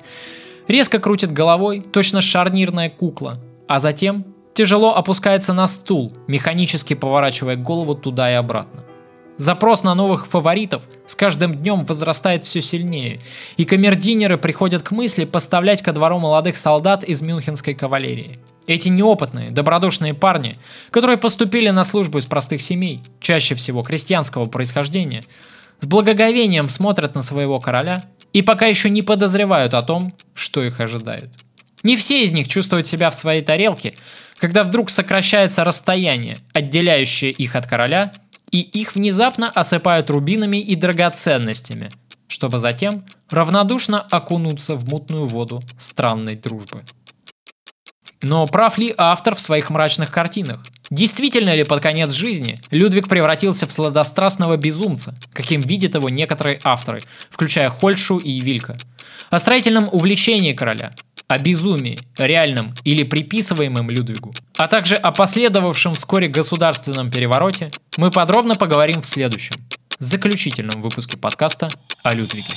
резко крутит головой, точно шарнирная кукла, а затем тяжело опускается на стул, механически поворачивая голову туда и обратно. Запрос на новых фаворитов с каждым днем возрастает все сильнее, и камердинеры приходят к мысли поставлять ко двору молодых солдат из мюнхенской кавалерии. Эти неопытные, добродушные парни, которые поступили на службу из простых семей, чаще всего крестьянского происхождения, с благоговением смотрят на своего короля и пока еще не подозревают о том, что их ожидает. Не все из них чувствуют себя в своей тарелке, когда вдруг сокращается расстояние, отделяющее их от короля – и их внезапно осыпают рубинами и драгоценностями, чтобы затем равнодушно окунуться в мутную воду странной дружбы. Но прав ли автор в своих мрачных картинах? Действительно ли под конец жизни Людвиг превратился в сладострастного безумца, каким видят его некоторые авторы, включая Хольшу и Вилька? О строительном увлечении короля, о безумии, реальном или приписываемом Людвигу, а также о последовавшем вскоре государственном перевороте, мы подробно поговорим в следующем, заключительном выпуске подкаста о Людвиге.